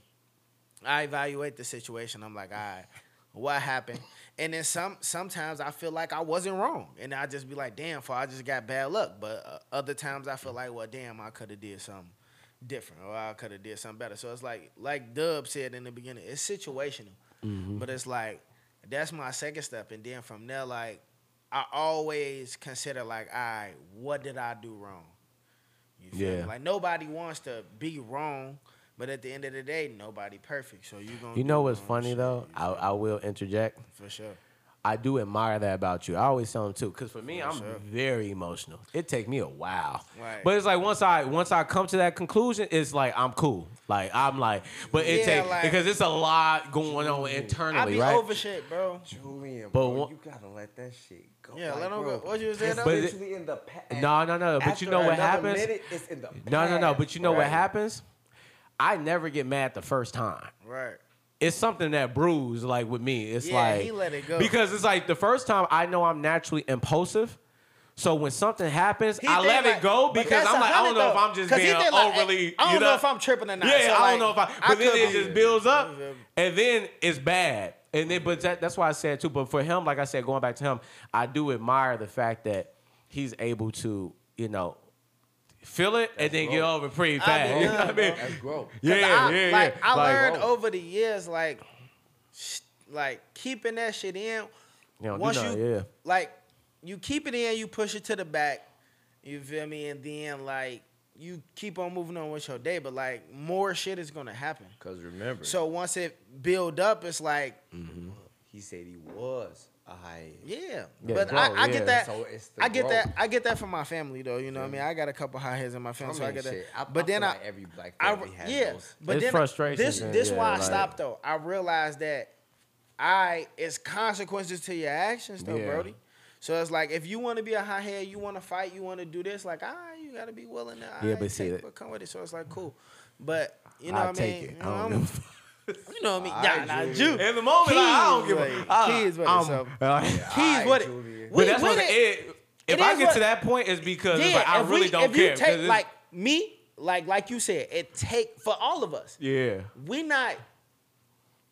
I evaluate the situation. I'm like, all right, what happened? And then some sometimes I feel like I wasn't wrong. And I just be like, damn, for I just got bad luck. But uh, other times I feel like, well, damn, I could have did something different or I could have did something better. So it's like like Dub said in the beginning, it's situational. Mm-hmm. But it's like that's my second step. And then from there, like I always consider like, all right, what did I do wrong? You feel Yeah. me? Like nobody wants to be wrong, but at the end of the day, nobody perfect. So you gonna You know what's funny shit. though? I. I will interject. for sure. I do admire that about you. I always tell them too, because for me, For I'm sure. very emotional. It take me a while, Right. but it's like once I once I come to that conclusion, it's like I'm cool. Like I'm like, but it Yeah, take like- because it's a lot going on internally, I internally, be right? over shit, bro. Julian, But bro, you gotta let that shit go. Yeah, like, let 'em bro, go. What you said, It's though? But it- literally in the past. No, no, no. But you know what happens? Minute, it's in the No, no, no. But you know what happens? I never get mad the first time. Right. It's something that brews like with me. It's Yeah, like he let it go. because it's like the first time I know I'm naturally impulsive. So when something happens, He I let like- it go because I'm like, I don't know if. I'm just being like, overly. I don't you know know if I'm tripping or not. Yeah, So, I like, don't know if I. I But then it just builds up, You feel me? and then it's bad. And then, but that, that's why I said too. But for him, like I said, going back to him, I do admire the fact that he's able to, you know, feel it, and then get growth. over it pretty I fast. You know what I mean? That's growth. 'Cause Yeah, I, yeah, yeah. like I Like, learned oh. over the years, like, sh- like keeping that shit in. You don't once nothing, you yeah. like, you keep it in, you push it to the back. You feel me? And then like you keep on moving on with your day, but like more shit is gonna happen. Cause remember, So once it build up, it's like, mm-hmm. he said he was a high. yeah. Yeah, but grow, I, I yeah. get that. So it's the I get growth. that. I get that from my family though. You know what I mean? I got a couple high heads in my family, I so I mean, get that. shit, I- but I then feel I, like every black I family has yeah, those. but It's then frustrations this and- this yeah, why I stopped though. I realized that I it's consequences to your actions though, Yeah. Brody. So it's like if you want to be a high head, you want to fight, you want to do this, like ah, you gotta be willing to. Yeah, ah, but see take that- what come with it. So it's like cool, but you know I what I take mean. it. You know, I don't I'm- give a fuck. (laughs) you know what I mean? Nah, nah. Ju- In the moment, like, I don't give a it. I- ah. Keys with it, I'm- so. (laughs) Keys Keys with it. But that's what it. If I get to that point, it's because I if really don't if care. you 'cause take like me, like like you said, it take for all of us. yeah, We not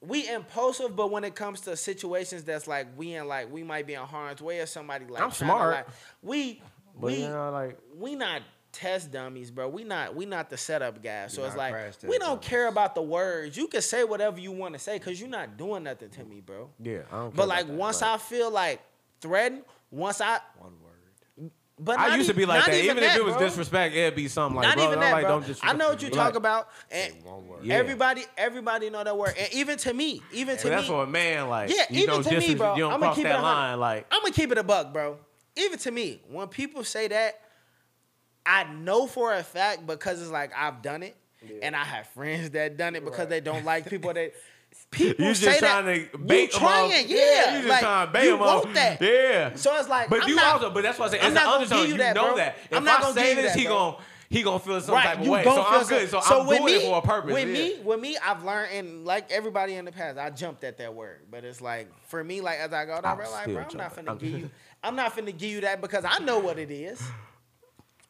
we impulsive, but when it comes to situations that's like we in like we might be in harm's way or somebody like I'm smart. like, we but we you know, like we not test dummies, bro. We not we not the setup guys. So You're it's like we don't care about the words. You can say whatever you want to say because you're not doing nothing to me, bro. yeah, I don't. care But like that, once like- I feel like threatened, once I One word. but I used to be like that. Even, if it was bro. disrespect, it'd be something like, not bro, even that, like, bro. don't disrespect. I know what you're But like, about, and one word. Yeah. everybody, everybody know that word, and even to me, even to But that's me, for a man, like Yeah, even to me, bro. You don't I'ma cross keep it that line, like I'm gonna keep it a buck, bro. Even to me, when people say that, I know for a fact because it's like I've done it, and I have friends that done it because Right. they don't like people that. (laughs) People you say just that. trying to bait you 'em trying, off. yeah. you just like, trying to bait you 'em off. that. Yeah. So it's like, But I'm you not- also, but that's what I say. I'm It's not gonna undertone. give you that, know bro. that. If I'm not I gonna say this, that, he bro. gon' he gonna feel some type of you way. So I'm good. So, so I'm with doing me, it for a purpose. With yeah. me, with me, I've learned and like everybody in the past, I jumped at that word. But it's like for me, like as I go down, I'm bro, like bro, I'm not finna give you, I'm not finna give you that because I know what it is.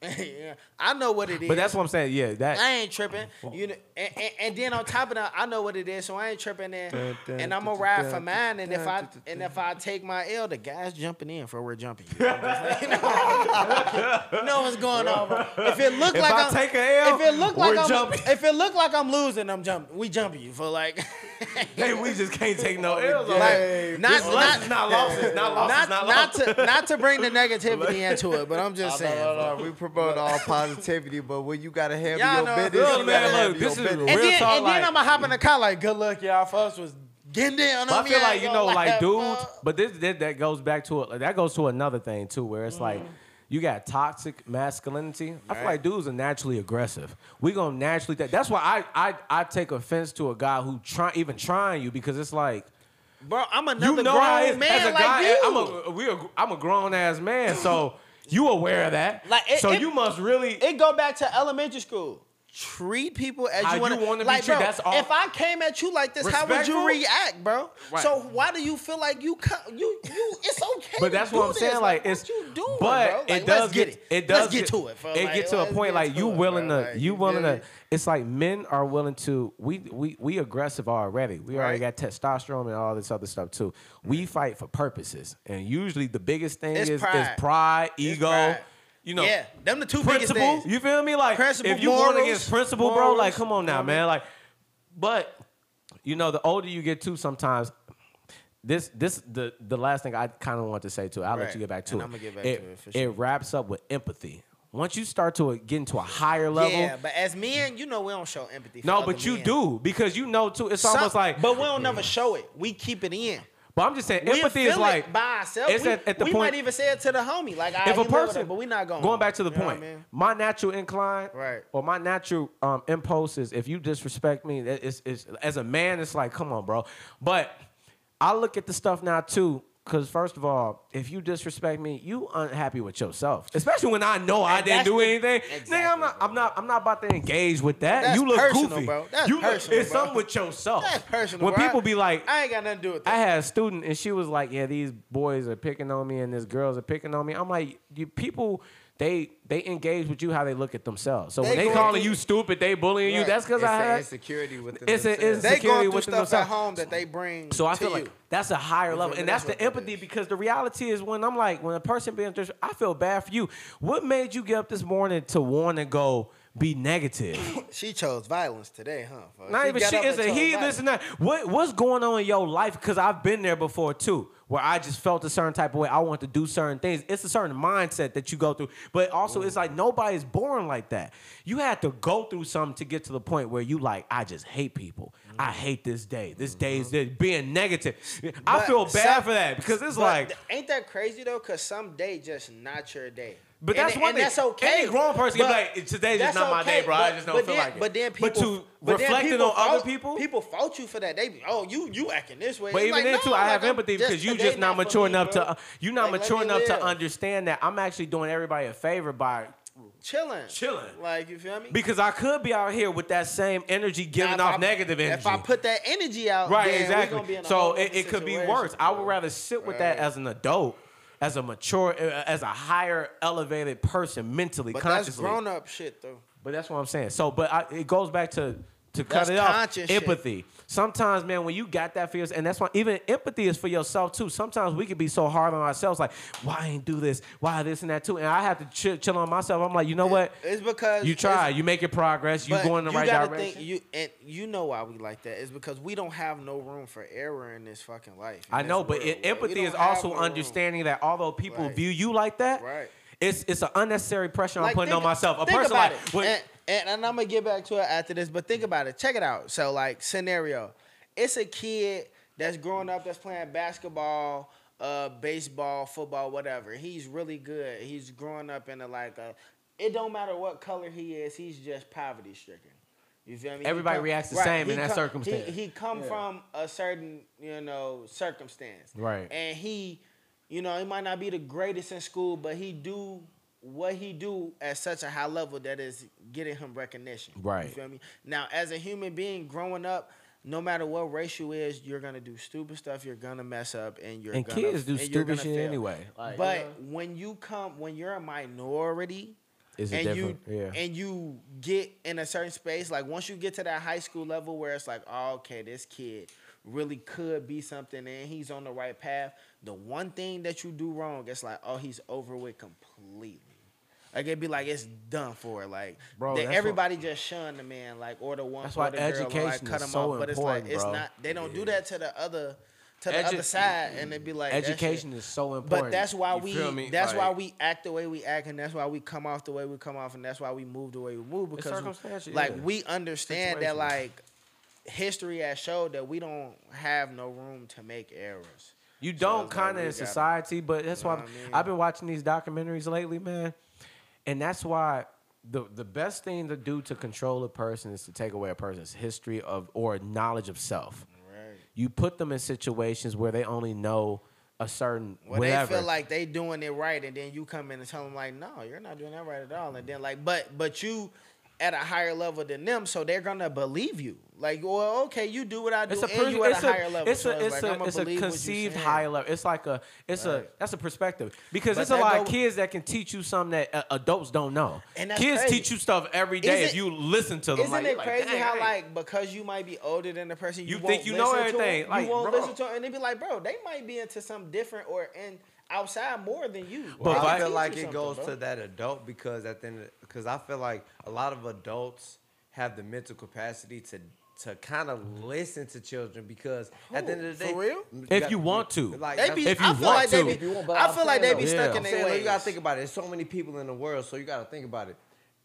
Yeah, I know what it is. But that's what I'm saying. Yeah, that. I ain't tripping. You know, and, and, and then on top of that, I know what it is, so I ain't tripping. And, and I'm gonna ride for mine. And if I and if I take my L, the guys jumping in for we're jumping. You know, just like, you know, you know what's going on. Bro. If it look If like I am take a L, if it look like we're I'm, jumping. if it look like I'm losing, I'm jumping. We jumping you for like, (laughs) Hey, we just can't take no L's. on like that. not This not losses, not losses, (laughs) not losses, not, not not to not to bring the (laughs) negativity into it, but I'm just (laughs) saying. No, no, bro. no, we promote all positivity, but when you gotta handle Y'all your business, Look, you man, gotta look, this your is business. And Real then, talk, and then like- I'm gonna hop in the car like, good luck, y'all. Folks was getting down But on I me. feel I feel like you know, like dudes. But this, this that goes back to a, that goes to another thing too, where it's like Mm-hmm. You got toxic masculinity. I feel like dudes are naturally aggressive. We gonna naturally. That, that's why I, I I take offense to a guy who try even trying you because it's like Bro, I'm another you know grown is. man as a like guy. you. I'm a we a, I'm a grown ass man, so you aware of that. Like, it- so it- you must really. it go back to elementary school. Treat people as How you want be like, treated, bro, that's all- If I came at you like this, how would you react, bro? Right. So why do you feel like you you you? It's okay. But to that's do what I'm this. saying. Like, it's you doing, but? Like, it does get, it. It does Let's get, to it. Bro. It Like, get to a point like you willing bro. to Like, you willing to. It's like men are willing to. We we we aggressive already. We already got testosterone and all this other stuff too. We fight for purposes, and usually the biggest thing It's is pride. is pride, ego. pride. You know, yeah, them the two biggest things. You feel me? Like Principle, if you going morals, against principle, bro, like come on now, you know what I man. Like, but you know, the older you get too, sometimes this this the the last thing I kind of want to say too. I'll let you get back to And it. I'ma get back it, to it for sure. It wraps up with empathy. Once you start to get into a higher level. Yeah, but as men, you know we don't show empathy. No, but you men. do because you know too. It's Some- almost like. but we don't never show it. We keep it in. But I'm just saying, We empathy is like by ourselves. It's we, at, at the we point. might even say it to the homie, like if a person, but we're not going. going back to the You know what point, I mean? my natural incline, Right. or my natural um, impulse is if you disrespect me, it's, it's, as a man, it's like, come on, bro. But I look at the stuff now too, because first of all, if you disrespect me, you unhappy with yourself, especially when I know I didn't do the- anything. Exactly, Nigga, I'm not, bro. I'm not, I'm not about to engage with that. That's you look personal, goofy, bro. That's you look- personal, It's bro. something with yourself. That's personal. When bro. people be like, I ain't got nothing to do with that. I had a student and she was like, "Yeah, these boys are picking on me and these girls are picking on me." I'm like, "You people they they engage with you how they look at themselves. So They when they going calling through- you stupid, they bullying you. That's because I an had. insecurity within It's a- themselves. it's- They Security going through within stuff at home that they bring. So I to feel you. like that's a higher level, and that's, That's the empathy is. because the reality is when I'm like when a person being I feel bad for you. What made you get up this morning to want to go be negative? (coughs) She chose violence today, huh? fuck? Not She even got shit. up It's and a he. Listen, that what what's going on in your life? Because I've been there before too, where I just felt a certain type of way. I want to do certain things. It's a certain mindset that you go through, but also it's like nobody's born like that. You had to go through something to get to the point where you like, I just hate people. I mm-hmm. hate this day. This day is mm-hmm. this, being negative. I feel bad some- for that because it's like. ain't that crazy though? Cause some day just not your day. But that's it- one and thing. That's okay. Any grown person can be like, "Today's just not my day, bro. I just don't feel then- like it." But then people, But to but reflecting people on other fault- people? people fault you for that. They be, oh, you you acting this way. But It's even like, then no, too, I have like, empathy because you just not mature me, enough bro. to you not Like, mature enough to understand that I'm actually doing everybody a favor by chilling, Chilling. Like you feel me? because I could be out here with that same energy giving Now, off I- negative energy. If I put that energy out, right, exactly. gonna be in a so it, it could be worse. I would rather sit with that as an adult, as a mature, uh, as a higher elevated person mentally, But that's grown up shit though. But that's what I'm saying. So, but I, it goes back to to cut That's it off. shit. Empathy. Sometimes, man, when you got that feels, and that's why even empathy is for yourself too. Sometimes we can be so hard on ourselves, like, why I ain't do this? Why this and that too? And I have to chill, chill on myself. I'm like, you know what? It's because You try. You make your progress. You go in the you right direction. Think you and you know why we like that is because we don't have no room for error in this fucking life. I know, but it, empathy is also no room. understanding that although people Right. view you like that, Right. it's it's an unnecessary pressure I'm putting think- on myself. A person like and, and, and I'm gonna get back to it after this, but think about it. Check it out. So like scenario, it's a kid that's growing up that's playing basketball, uh, baseball, football, whatever. He's really good. He's growing up in a like a. It don't matter what color he is. He's just poverty stricken. You feel me? He Everybody reacts the same in that come- circumstance. He, he come from a certain you know circumstance. Right. And he, you know, he might not be the greatest in school, but he do what he do at such a high level that is getting him recognition. Right. You feel me? Now, as a human being growing up, no matter what race you is, you're gonna do stupid stuff. You're gonna mess up, and you're and gonna, kids do and stupid shit fail. anyway. Like, But when you come, when you're a minority, It's and you different- yeah. and you get in a certain space, like once you get to that high school level where it's like, oh, okay, this kid really could be something, and he's on the right path. The one thing that you do wrong, it's like, oh, he's over with completely. Like it'd be like it's done for. Like Bro, they- that's everybody just shun the man, like or the one That's or why the girl, or, like education cut is him so off. But it's like important, it's bro. not. They don't do that to the other, to the Edu- other side, and it'd be like education is so important. but that's why You we feel me? that's why we act the way we act and that's why we come off the way we come off and that's why we move the way we move because circumstantial, like yeah. we understand that like history has showed that we don't have no room to make errors. You don't it's like kind of we in gotta- society, but that's know why I mean? I've been watching these documentaries lately, man. And that's why the the best thing to do to control a person is to take away a person's history of or knowledge of self. Right. You put them in situations where they only know a certain When whatever. they feel like they doing it right and then you come in and tell them like, no, you're not doing that right at all. And then like, but but you at a higher level than them, so they're gonna believe you. Like, well, okay, you do what I do, it's a, and you at it's a a, higher level. it's so a, it's, like, a, it's a believe what you conceived higher level. It's like a, it's a, that's a perspective because But it's a lot go- of kids that can teach you something that uh, adults don't know. And that's kids crazy. teach you stuff every day Isn't- if you listen to them. Isn't like, it you're like, crazy how like because you might be older than the person you, You think you know everything. them, Like, you won't bro. listen to them, and they'd be like, bro, they might be into something different or in outside more than you. But I feel like it goes something, to that adult because at the end, because I feel like a lot of adults have the mental capacity to to kind of listen to children because at the end of the For day, real? If you want to. like They be, If you I feel want like they to. be, want, I feel like they be though, stuck Yeah. in I'm their saying, ways. you gotta think about it. There's so many people in the world, so you gotta think about it.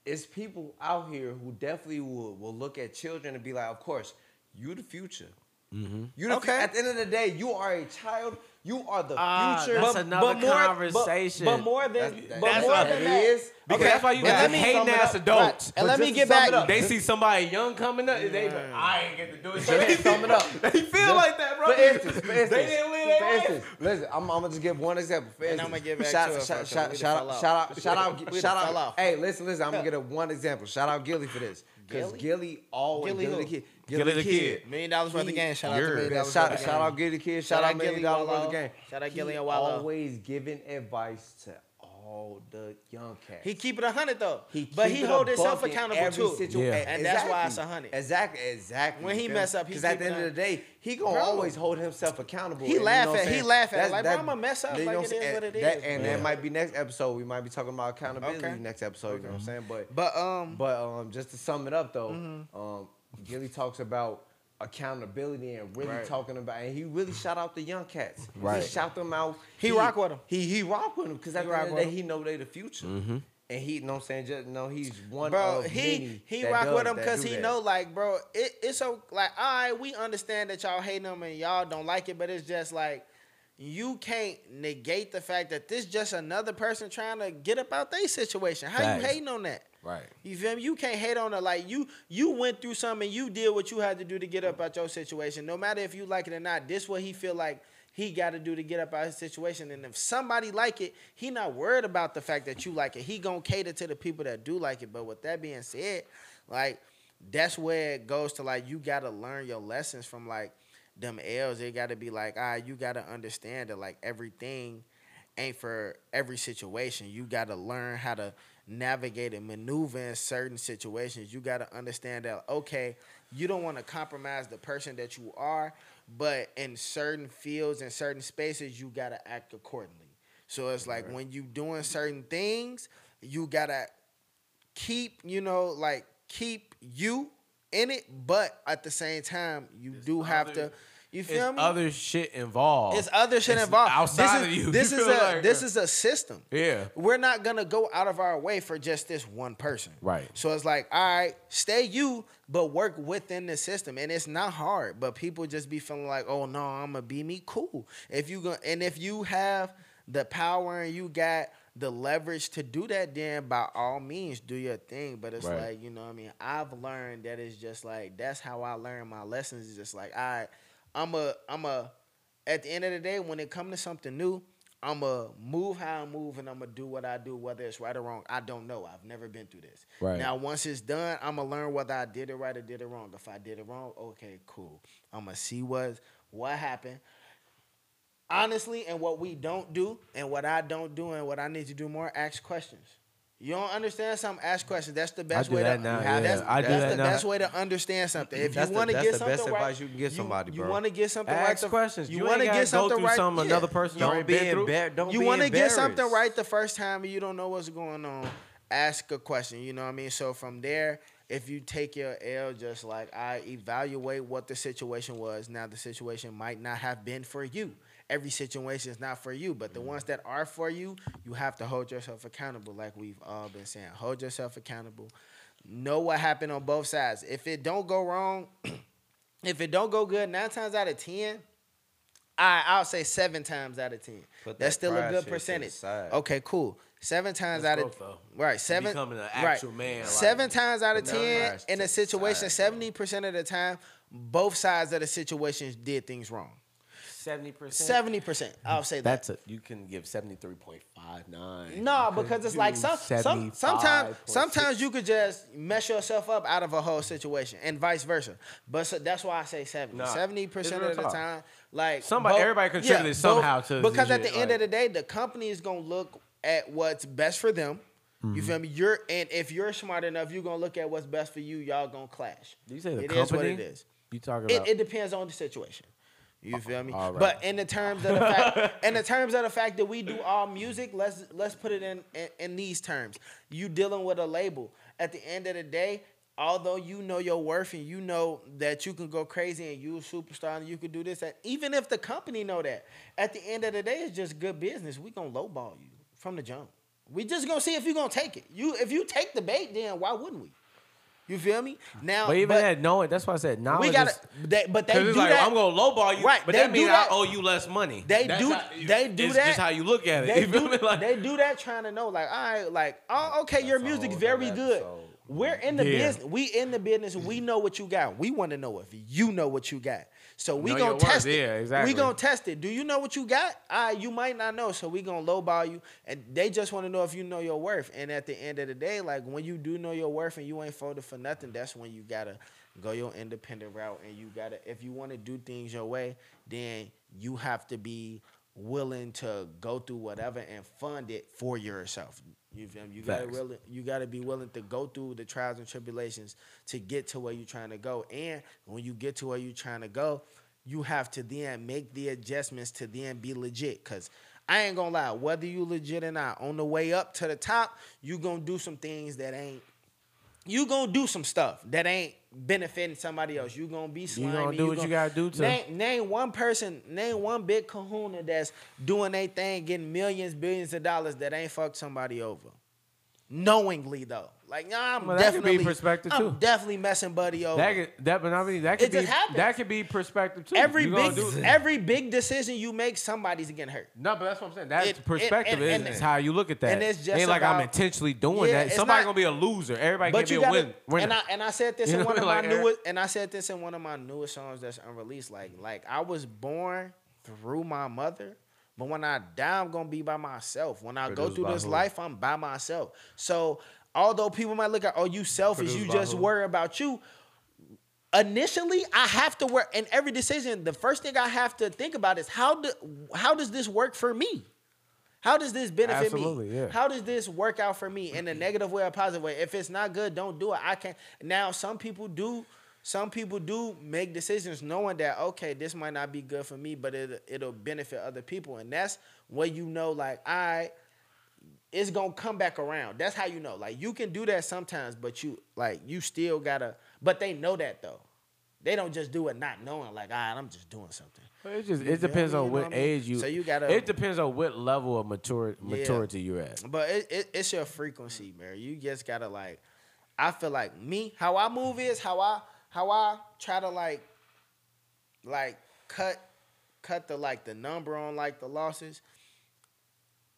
It's people out here who definitely will, will look at children and be like, of course, you the future. You the Okay. okay. At the end of the day, you are a child. You are the Ah, future. that's But- another but more- conversation. But, more than, That's- but that's more what than that, is. Because Okay, that's why you and got me- hating ass adults. And let me get back. They see somebody young coming up, and they like, I ain't get to do (laughs) it. So they sum it up. (laughs) They feel like that, bro. For instance, for instance, they didn't live for their instance, listen, I'm, I'm gonna just give one example. For And I'ma get back shout, to it, shout, shout, we shout, out, (laughs) shout out, shout out, shout out. Hey, listen, listen. I'm gonna get a one example. Shout out Gillie for this, because Gillie? Gillie always Gillie Gillie, the kid, Gillie the kid. Million dollars worth of game. Shout out to You're- million dollars shout, worth shout game. out Gillie Kid. Shout Shout, out out Million Gillie Dollar Wallo. Worth of Game. Shout out He Gillie and Wallo. Always giving advice to all all the young cats. He keep it a hundred though, He but he it hold himself accountable every too. situa- Yeah. And that's why it's Exactly. 100. Exactly, exactly. When he you mess me? up, he 'Cause at the end of the day, he gonna Bro. always hold himself accountable. He and you know laugh at- he laugh at it, like, that- bro, I'ma mess up, you like, what it I'm is saying? what it That- is, And bro. that might be next episode. We might be talking about accountability Okay. next episode. You know what I'm saying? But But um, but um, just to sum it up though, Mm-hmm. um, Gillie talks about accountability and really Right. talking about, and he really shout out the young cats. Right. He shout them out. He rock with 'em. He he rock with them because at He the end of the with day, 'em. he know they the future. Mm-hmm. And he, you know what I'm saying? Just know he's one bro, of he many he that rock does with him because he that. know like, bro, it, it's so like, all right, we understand that y'all hate him and y'all don't like it, but it's just like. You can't negate the fact that this just another person trying to get up out their situation. How Facts. you hating on that? Right. You feel me? You can't hate on her. Like you, you went through something. You did what you had to do to get up out your situation. No matter if you like it or not, this what he feel like he got to do to get up out his situation. And if somebody like it, he not worried about the fact that you like it. He gonna cater to the people that do like it. But with that being said, like that's where it goes to like you gotta learn your lessons from like them L's. It gotta be like, ah, you gotta understand that like everything ain't for every situation. You got to learn how to navigate and maneuver in certain situations. You got to understand that okay, you don't want to compromise the person that you are, but in certain fields and certain spaces, you got to act accordingly. So it's like when you doing certain things, you got to keep, you know, like keep you in it, but at the same time, you do have other- to you feel It's me? other shit involved. It's other shit It's involved. outside this of is, you. (laughs) This You is a like- this is a system. Yeah. We're not gonna go out of our way for just this one person. Right. So it's like, all right, stay you, but work within the system. And it's not hard, but people just be feeling like, oh no, I'm gonna be me. Cool. If you go and if you have the power and you got the leverage to do that, then by all means do your thing. But it's Right. like, you know what I mean? I've learned that it's just like that's how I learn my lessons. It's just like, all right, I'm a I'm a at the end of the day, when it comes to something new, I'm a move how I move and I'm gonna do what I do, whether it's right or wrong. I don't know. I've never been through this. Right. Now, once it's done, I'm gonna learn whether I did it right or did it wrong. If I did it wrong, okay, cool. I'm gonna see what what happened. Honestly, and what we don't do, and what I don't do, and what I need to do more, ask questions. You don't understand something, ask questions. That's the best way to. now, that's, yeah. I do that's that the now. best way to understand something. If That's you want to that's get the something best right, advice you can give somebody, You bro. want to get something right. Ask questions. You, You want to get something right. something yeah. another person Don't be through. Don't you want to get something right the first time and you don't know what's going on, ask a question. You know what I mean? So from there, if you take your L, just like I evaluate what the situation was. Now the situation might not have been for you. Every situation is not for you, but the ones that are for you, you have to hold yourself accountable. Like we've all been saying, hold yourself accountable. Know what happened on both sides. If it don't go wrong, (clears throat) if it don't go good, nine times out of ten, I I'll say seven times out of ten. Put That's that still a good shit to the percentage. Okay, cool. Seven times That's out of growth, right seven Becoming an right. actual man, like- seven times out of ten pride in to a situation, seventy percent of the time, both sides of the situations did things wrong. Seventy percent. Seventy percent, I'll say that. That's a you can give seventy three point five nine. No, because it's like some, some sometimes sometimes you could just mess yourself up out of a whole situation and vice versa. But so that's why I say 70. Nah, 70 percent of the talk. time, like Somebody- everybody contributed somehow to because at the shit, end like- of the day, the company is gonna look at what's best for them. You mm-hmm. feel me? You're and if you're smart enough, you're gonna look at what's best for you. Y'all gonna clash. You say the It is company? what it is. You talking It, about? it depends on the situation. You feel me? right. But in the terms of the fact, (laughs) in the terms of the fact that we do all music, let's let's put it in, in in these terms. You dealing with a label. At the end of the day, although you know your worth and you know that you can go crazy and you a superstar and you can do this, and even if the company know that, at the end of the day, it's just good business. We gonna lowball you from the jump. We just gonna see if you gonna take it. You if you take the bait, then why wouldn't we? You feel me? Now, but even but that knowing, that's why I said now. we got to, they, but they do like that. I'm gonna lowball you, Right, But they that do means that. I owe you less money. They That's do- how- they do it's that. Just how you look at it. They you feel do, me? Like, they do that trying to know, like, all right, like, oh, okay, your music's very good. episode. We're in the Yeah. business. We in the business. We know what you got. We want to know if you know what you got. So we Know gonna test it. Yeah, exactly. We gonna test it. Do you know what you got? Ah, you might not know. So we gonna lowball you, and they just want to know if you know your worth. And at the end of the day, like when you do know your worth and you ain't folded for nothing, that's when you gotta go your independent route. And you gotta, if you want to do things your way, then you have to be willing to go through whatever and fund it for yourself. You feel me? You gotta really, you gotta be willing to go through the trials and tribulations to get to where you're trying to go. And when you get to where you're trying to go, you have to then make the adjustments to then be legit. Cause I ain't gonna lie, whether you legit or not, on the way up to the top, you gonna do some things that ain't you gonna do some stuff that ain't benefiting somebody else. You gonna be slimy. You gonna do what you gotta do to- name, name one person, name one big kahuna that's doing their thing, getting millions, billions of dollars that ain't fucked somebody over. Knowingly though. Like, nah, I'm Well, that could be definitely perspective, I'm too. definitely messing buddy over. That could, that, but I mean, that could It be just happens. that could be perspective too. every You big every big decision you make, somebody's getting hurt. No, but that's what I'm saying. That's It- it- perspective. and- is and- is how you look at that. and it's just Ain't like I'm intentionally doing Yeah, that. it's Somebody not- gonna be a loser. Everybody can be a gotta, win. winner. and I and I said this You in one of I my newest, and I said this in one of my newest songs that's unreleased. Like, like I was born through my mother, but when I die, I'm gonna be by myself. When I go through this who? life, I'm by myself. So, although people might look at, oh, you selfish, Produced you just who? worry about you. Initially, I have to work in every decision. The first thing I have to think about is how do how does this work for me? How does this benefit Absolutely, me? yeah. How does this work out for me mm-hmm. in a negative way or positive way? If it's not good, don't do it. I can't. Now, some people do. Some people do make decisions knowing that okay, this might not be good for me, but it it'll benefit other people, and that's where you know, like, I, it's gonna come back around. That's how you know. Like, you can do that sometimes, but you like you still gotta. But they know that though. They don't just do it not knowing. Like, all right, I'm just doing something. It just it depends on what what I mean? age you. So you gotta- It depends on what level of maturity Yeah. maturity you're at. But it, it, it's your frequency, man. You just gotta like. I feel like me, how I move is how I how I try to like, like cut cut the like the number on like the losses.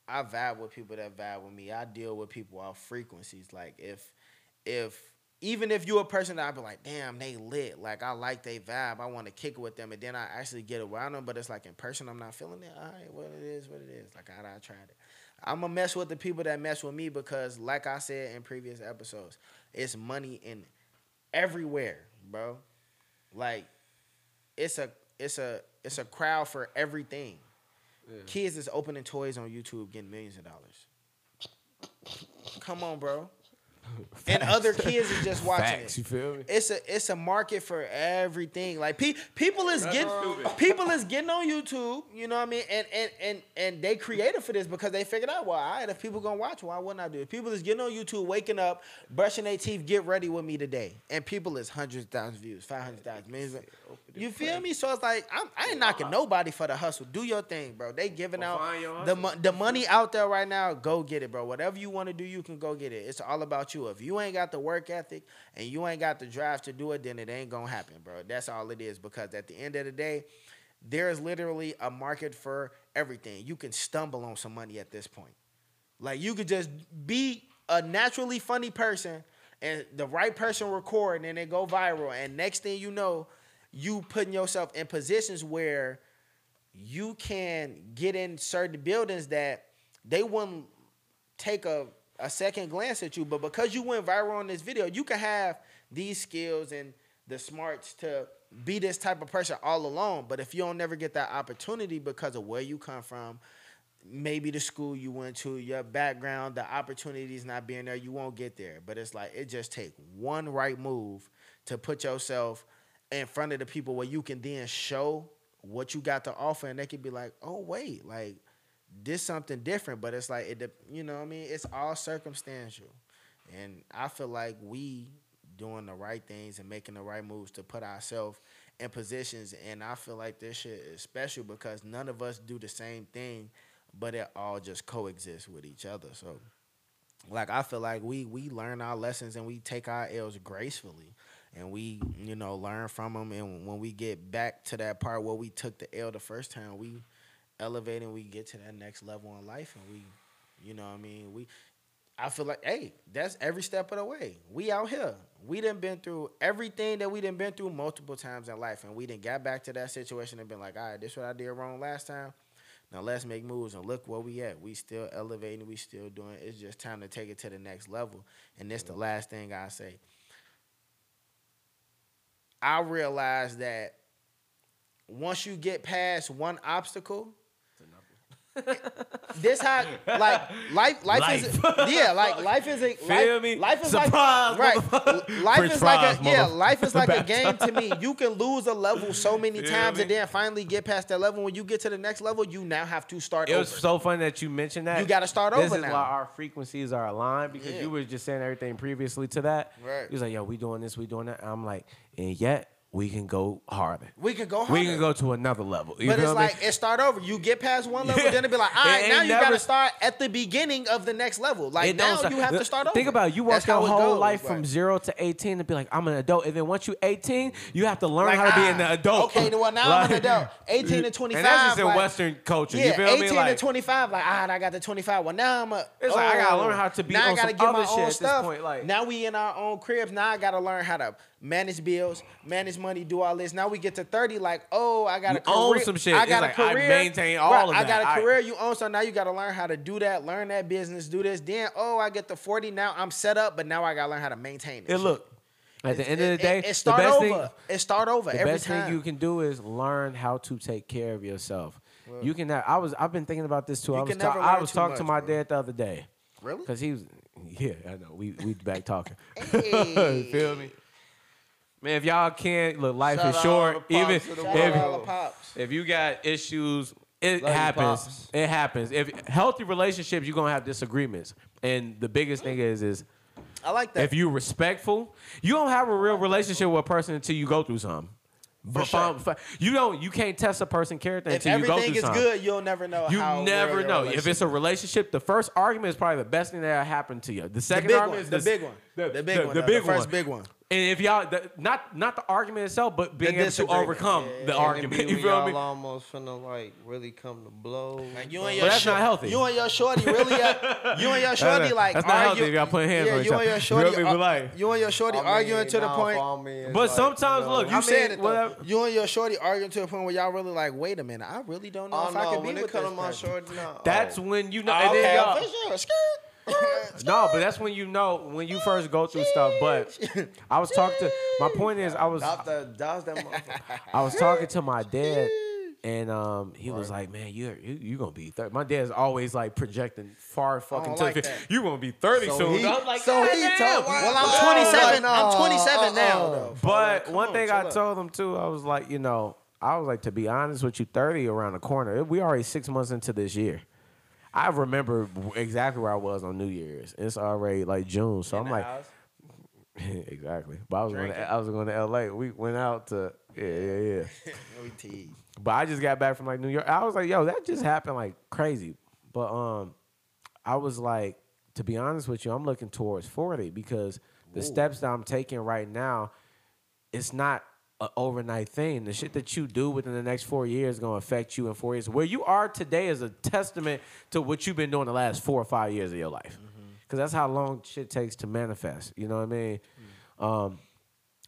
I vibe with people that vibe with me. I deal with people off frequencies. Like if if even if you're a person that I be like, damn, they lit. Like I like they vibe. I want to kick it with them, and then I actually get around them. But it's like in person, I'm not feeling it. All right, what it is, what it is. Like I, I tried it. I'm gonna mess with the people that mess with me because, like I said in previous episodes, it's money in everywhere, bro. Like it's a it's a it's a crowd for everything. Kids is opening toys on YouTube, getting millions of dollars. Come on, bro. (laughs) And other kids is just watching Facts, it. you feel me? It's a it's a market for everything. Like pe- people is getting people is getting on YouTube. You know what I mean? And and and and they created for this because they figured out, well, all right, if people gonna watch, why wouldn't I do it? People is getting on YouTube, waking up, brushing their teeth, get ready with me today, and people is hundreds of thousands of views, five hundred thousand, millions. You feel me? So it's like I'm, I ain't knocking nobody for the hustle. Do your thing, bro. They giving out the the money out there right now. Go get it, bro. Whatever you want to do, you can go get it. It's all about you. If you ain't got the work ethic and you ain't got the drive to do it, then it ain't gonna happen, bro. That's all it is. Because at the end of the day, there is literally a market for everything. You can stumble on some money at this point. Like you could just be a naturally funny person and the right person record and then it go viral. And next thing you know, you putting yourself in positions where you can get in certain buildings that they wouldn't take a, a second glance at you. But because you went viral on this video, you can have these skills and the smarts to be this type of person all alone. But if you don't never get that opportunity because of where you come from, maybe the school you went to, your background, the opportunities not being there, you won't get there. But it's like it just take one right move to put yourself in front of the people where you can then show what you got to offer, and they can be like, "Oh wait, like this something different." But it's like it, you know, what I mean, it's all circumstantial, and I feel like we doing the right things and making the right moves to put ourselves in positions, and I feel like this shit is special because none of us do the same thing, but it all just coexists with each other. So like I feel like we we learn our lessons and we take our L's gracefully and we you know learn from them and when we get back to that part where we took the L the first time we elevate and we get to that next level in life and we you know what I mean we I feel like hey that's every step of the way we out here we done been through everything that we done been through multiple times in life and we didn't got back to that situation and been like all right this what I did wrong last time now let's make moves and look where we at. We still elevating. We still doing. It's just time to take it to the next level. And this the mm-hmm. last thing I say. I realize that once you get past one obstacle, this how like life life, is yeah like life is a Feel life, me? life is Surprise, like right life French is like a yeah life is like a (laughs) game to me you can lose a level so many Feel times me? and then finally get past that level when you get to the next level you now have to start It over was so funny that you mentioned that. You gotta start this over is now. why our frequencies are aligned because Yeah. you were just saying everything previously to that. Right. He was like, "Yo, we doing this, we doing that." I'm like, and yet we can go harder. we can go We can go to another level. You But it's like it start over. You get past one level, Yeah. then it be like, (laughs) all right, It now you never- gotta start at the beginning of the next level. Like It now you have to start over. Think about it. You walk your whole goes, life but- from zero to 18 to be like, I'm an adult. And then once you 18, you have to learn Like, how to be ah, an adult. okay, well, now I'm an (laughs) adult. 18 to 25, And that's just in like- Western culture. Yeah, you feel 18 me? to 25, like, ah, I got the 25. Well, now I'm a. It's like, I gotta oh, learn how to be now I gotta get my own stuff. like- now we in our own cribs. Now I gotta learn how to manage bills, manage money, do all this. Now we get to 30, like, oh, I got You a career. own some shit. I It's got like, a I career. maintain all Right, of it. I got that. a I- career you own, so now you gotta learn how to do that, learn that business, do this. Then, oh, I get to 40. Now I'm set up, but now I gotta learn how to maintain it. it look, at the end of the day, it, it the start best over. thing, it start over the best time. thing you can do is learn how to take care of yourself. you can. I was. I've been thinking about this too. I was. ta- I was talking to my bro. dad the other day really? because he was. Yeah, I know. We we back talking. Hey. (laughs) Feel me? Man, if y'all can't look, life Shout is short. Even pops of the Shout if, out all the pops. if you got issues, it Love happens. It happens. If healthy relationships, you're gonna have disagreements. And the biggest thing is is I like that. if you respectful, you don't have a real relationship with a person until you go through something. For But sure. you don't. You can't test a person's character if until you go through something. If everything is good, you'll never know. You never know if it's a relationship. The first argument is probably the best thing that happened to you. The the second big argument one, is the this- big one, The, the big the- one, the the big first one. big one. And if y'all, the, not not the argument itself, but being able to overcome Yeah, the yeah, argument. (laughs) You feel y'all me? almost finna like really come to blows. Like you and But your that's not healthy. You and your shorty really, uh, (laughs) you and your shorty like that's not healthy argue- if y'all putting hands yeah, on each you and your shorty, feel me? ar- like- you and your shorty I mean, arguing to the point. for all men, it's But like, sometimes, you know, look, You I said mean, it though. You and your shorty arguing to the point where y'all really like, wait a minute, I really don't know Oh if I no, can be with this my person. That's when you know. and then Okay, for sure. Skirt. (laughs) (laughs) No, but that's when you know when you first go through stuff. But (laughs) I was talking to. My point is, I was Stop that, dodge that motherfucker. I was talking to my dad, (laughs) and um, he was like, "Man, you're you you gonna be 30. My dad's always like projecting far fucking to like the that. future. You gonna be thirty So soon. he- I was like, so he damn." told- Well, Oh, I'm 27. no, I'm 27 now. But Like, one on, thing I out. told him too, I was like, you know, I was like, to be honest with you, 30 around the corner. We already six months into this year. I remember exactly where I was on New Year's. It's already like June, so I'm the like, (laughs) exactly. But I was going to, I was going to LA. We went out to yeah, yeah, yeah. (laughs) We. But I just got back from like New York. I was like, yo, that just happened like crazy. But um, I was like, to be honest with you, I'm looking towards 40 because the steps that I'm taking right now, it's not an overnight thing. The shit that you do within the next four years is gonna affect you in four years. Where you are today is a testament to what you've been doing the last four or five years of your life. Mm-hmm. Because that's how long shit takes to manifest. You know what I mean? Mm. Um,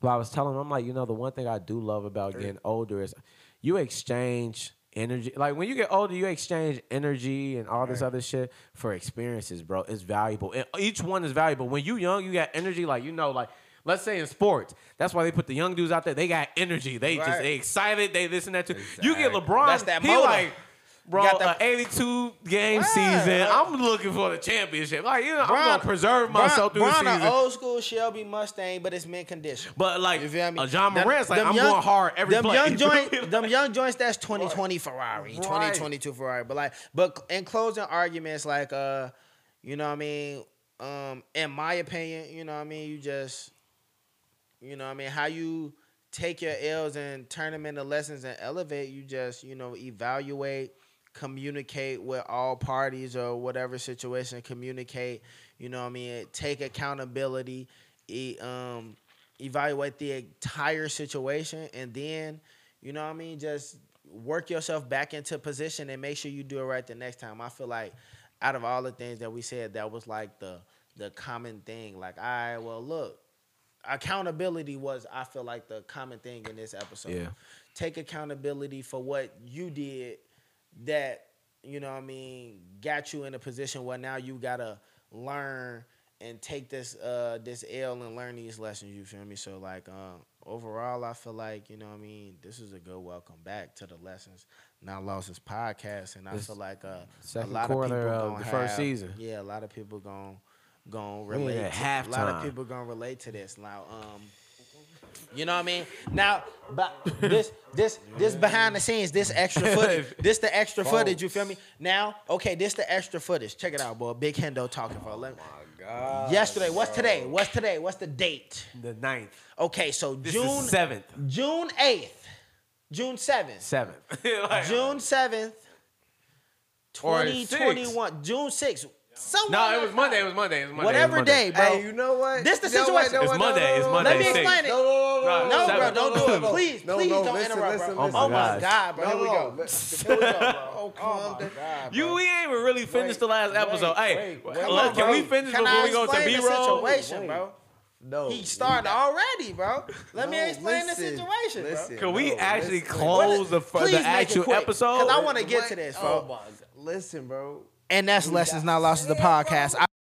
but I was telling him, I'm like, you know, the one thing I do love about er. getting older is you exchange energy. Like when you get older, you exchange energy and all this er. other shit for experiences, bro. It's valuable. And each one is valuable. When you young, you got energy, like you know, like let's say in sports, that's why they put the young dudes out there. They got energy. They just they excited. They this and that too. You get LeBron, That's that he motor. like. Bro, got that- a 82 game Right. season. I'm looking for the championship. Like, you know, I'm Bron- gonna preserve Bron- myself through Bron the season. old school Shelby Mustang, but it's mint condition. But like You feel me? a Ja Them- Morant's like I'm young- going hard every them play. Young (laughs) joint, them young joints, that's 2020 Ferrari, Right. 2022 Ferrari. But like, but in closing arguments, like, uh, you know what I mean? Um, in my opinion, you know what I mean? You just, you know I mean? How you take your L's and turn them into lessons and elevate, you just, you know, evaluate, communicate with all parties or whatever situation, communicate, you know what I mean? Take accountability, e- um, evaluate the entire situation, and then, you know I mean? Just work yourself back into position and make sure you do it right the next time. I feel like out of all the things that we said, that was like the the common thing. Like, right, well, look, accountability was I feel like the common thing in this episode. Yeah. Take accountability for what you did that, you know what I mean, got you in a position where now you gotta learn and take this uh this L and learn these lessons, you feel me? So like um overall, I feel like you know, what I mean, this is a good welcome back to the lessons not losses podcast, and I This feel like uh, a lot quarter of people gonna the first have- season. Yeah, a lot of people gonna gonna relate. at To, a lot of people gonna relate to this now. Um, you know what I mean? Now, but this this this behind the scenes, this extra (laughs) footage, this the extra footage. You feel me? Now, okay, this the extra footage. Check it out, boy. Big Hendo talking for. Let, My God. yesterday, what's today? What's today? What's the date? The ninth. Okay, so This June is seventh. June eighth, June seventh. Seventh. (laughs) June seventh, twenty twenty one. June sixth. No, it was Monday. It was Monday. It was Monday. Whatever was Monday. day, bro. Hey, you know what? This the You know what? situation. It's No, no, Monday. It's Monday. Let me explain it. No, no, no, No, no, No, seven. bro, don't do it. no, Please, no, please no, don't listen, interrupt, listen, bro. listen. Oh my gosh. God, bro. No, Here we no, go. listen. Here we go, bro. (laughs) Oh, Oh calm my down. God, You bro. we ain't even really finished the last wait, episode. hey, wait, wait. look, Come on, can bro. we finish Can before I we go to explain B the roll? situation, Wait. bro? No. He started already, bro. Let me No, explain listen, the situation, listen. bro. Can we No, actually listen. close the, fir- Please the make it actual quick, episode? 'cause I wanna get to this, Oh bro. my God. Listen, bro. And that's Lessons Not Losses, the podcast.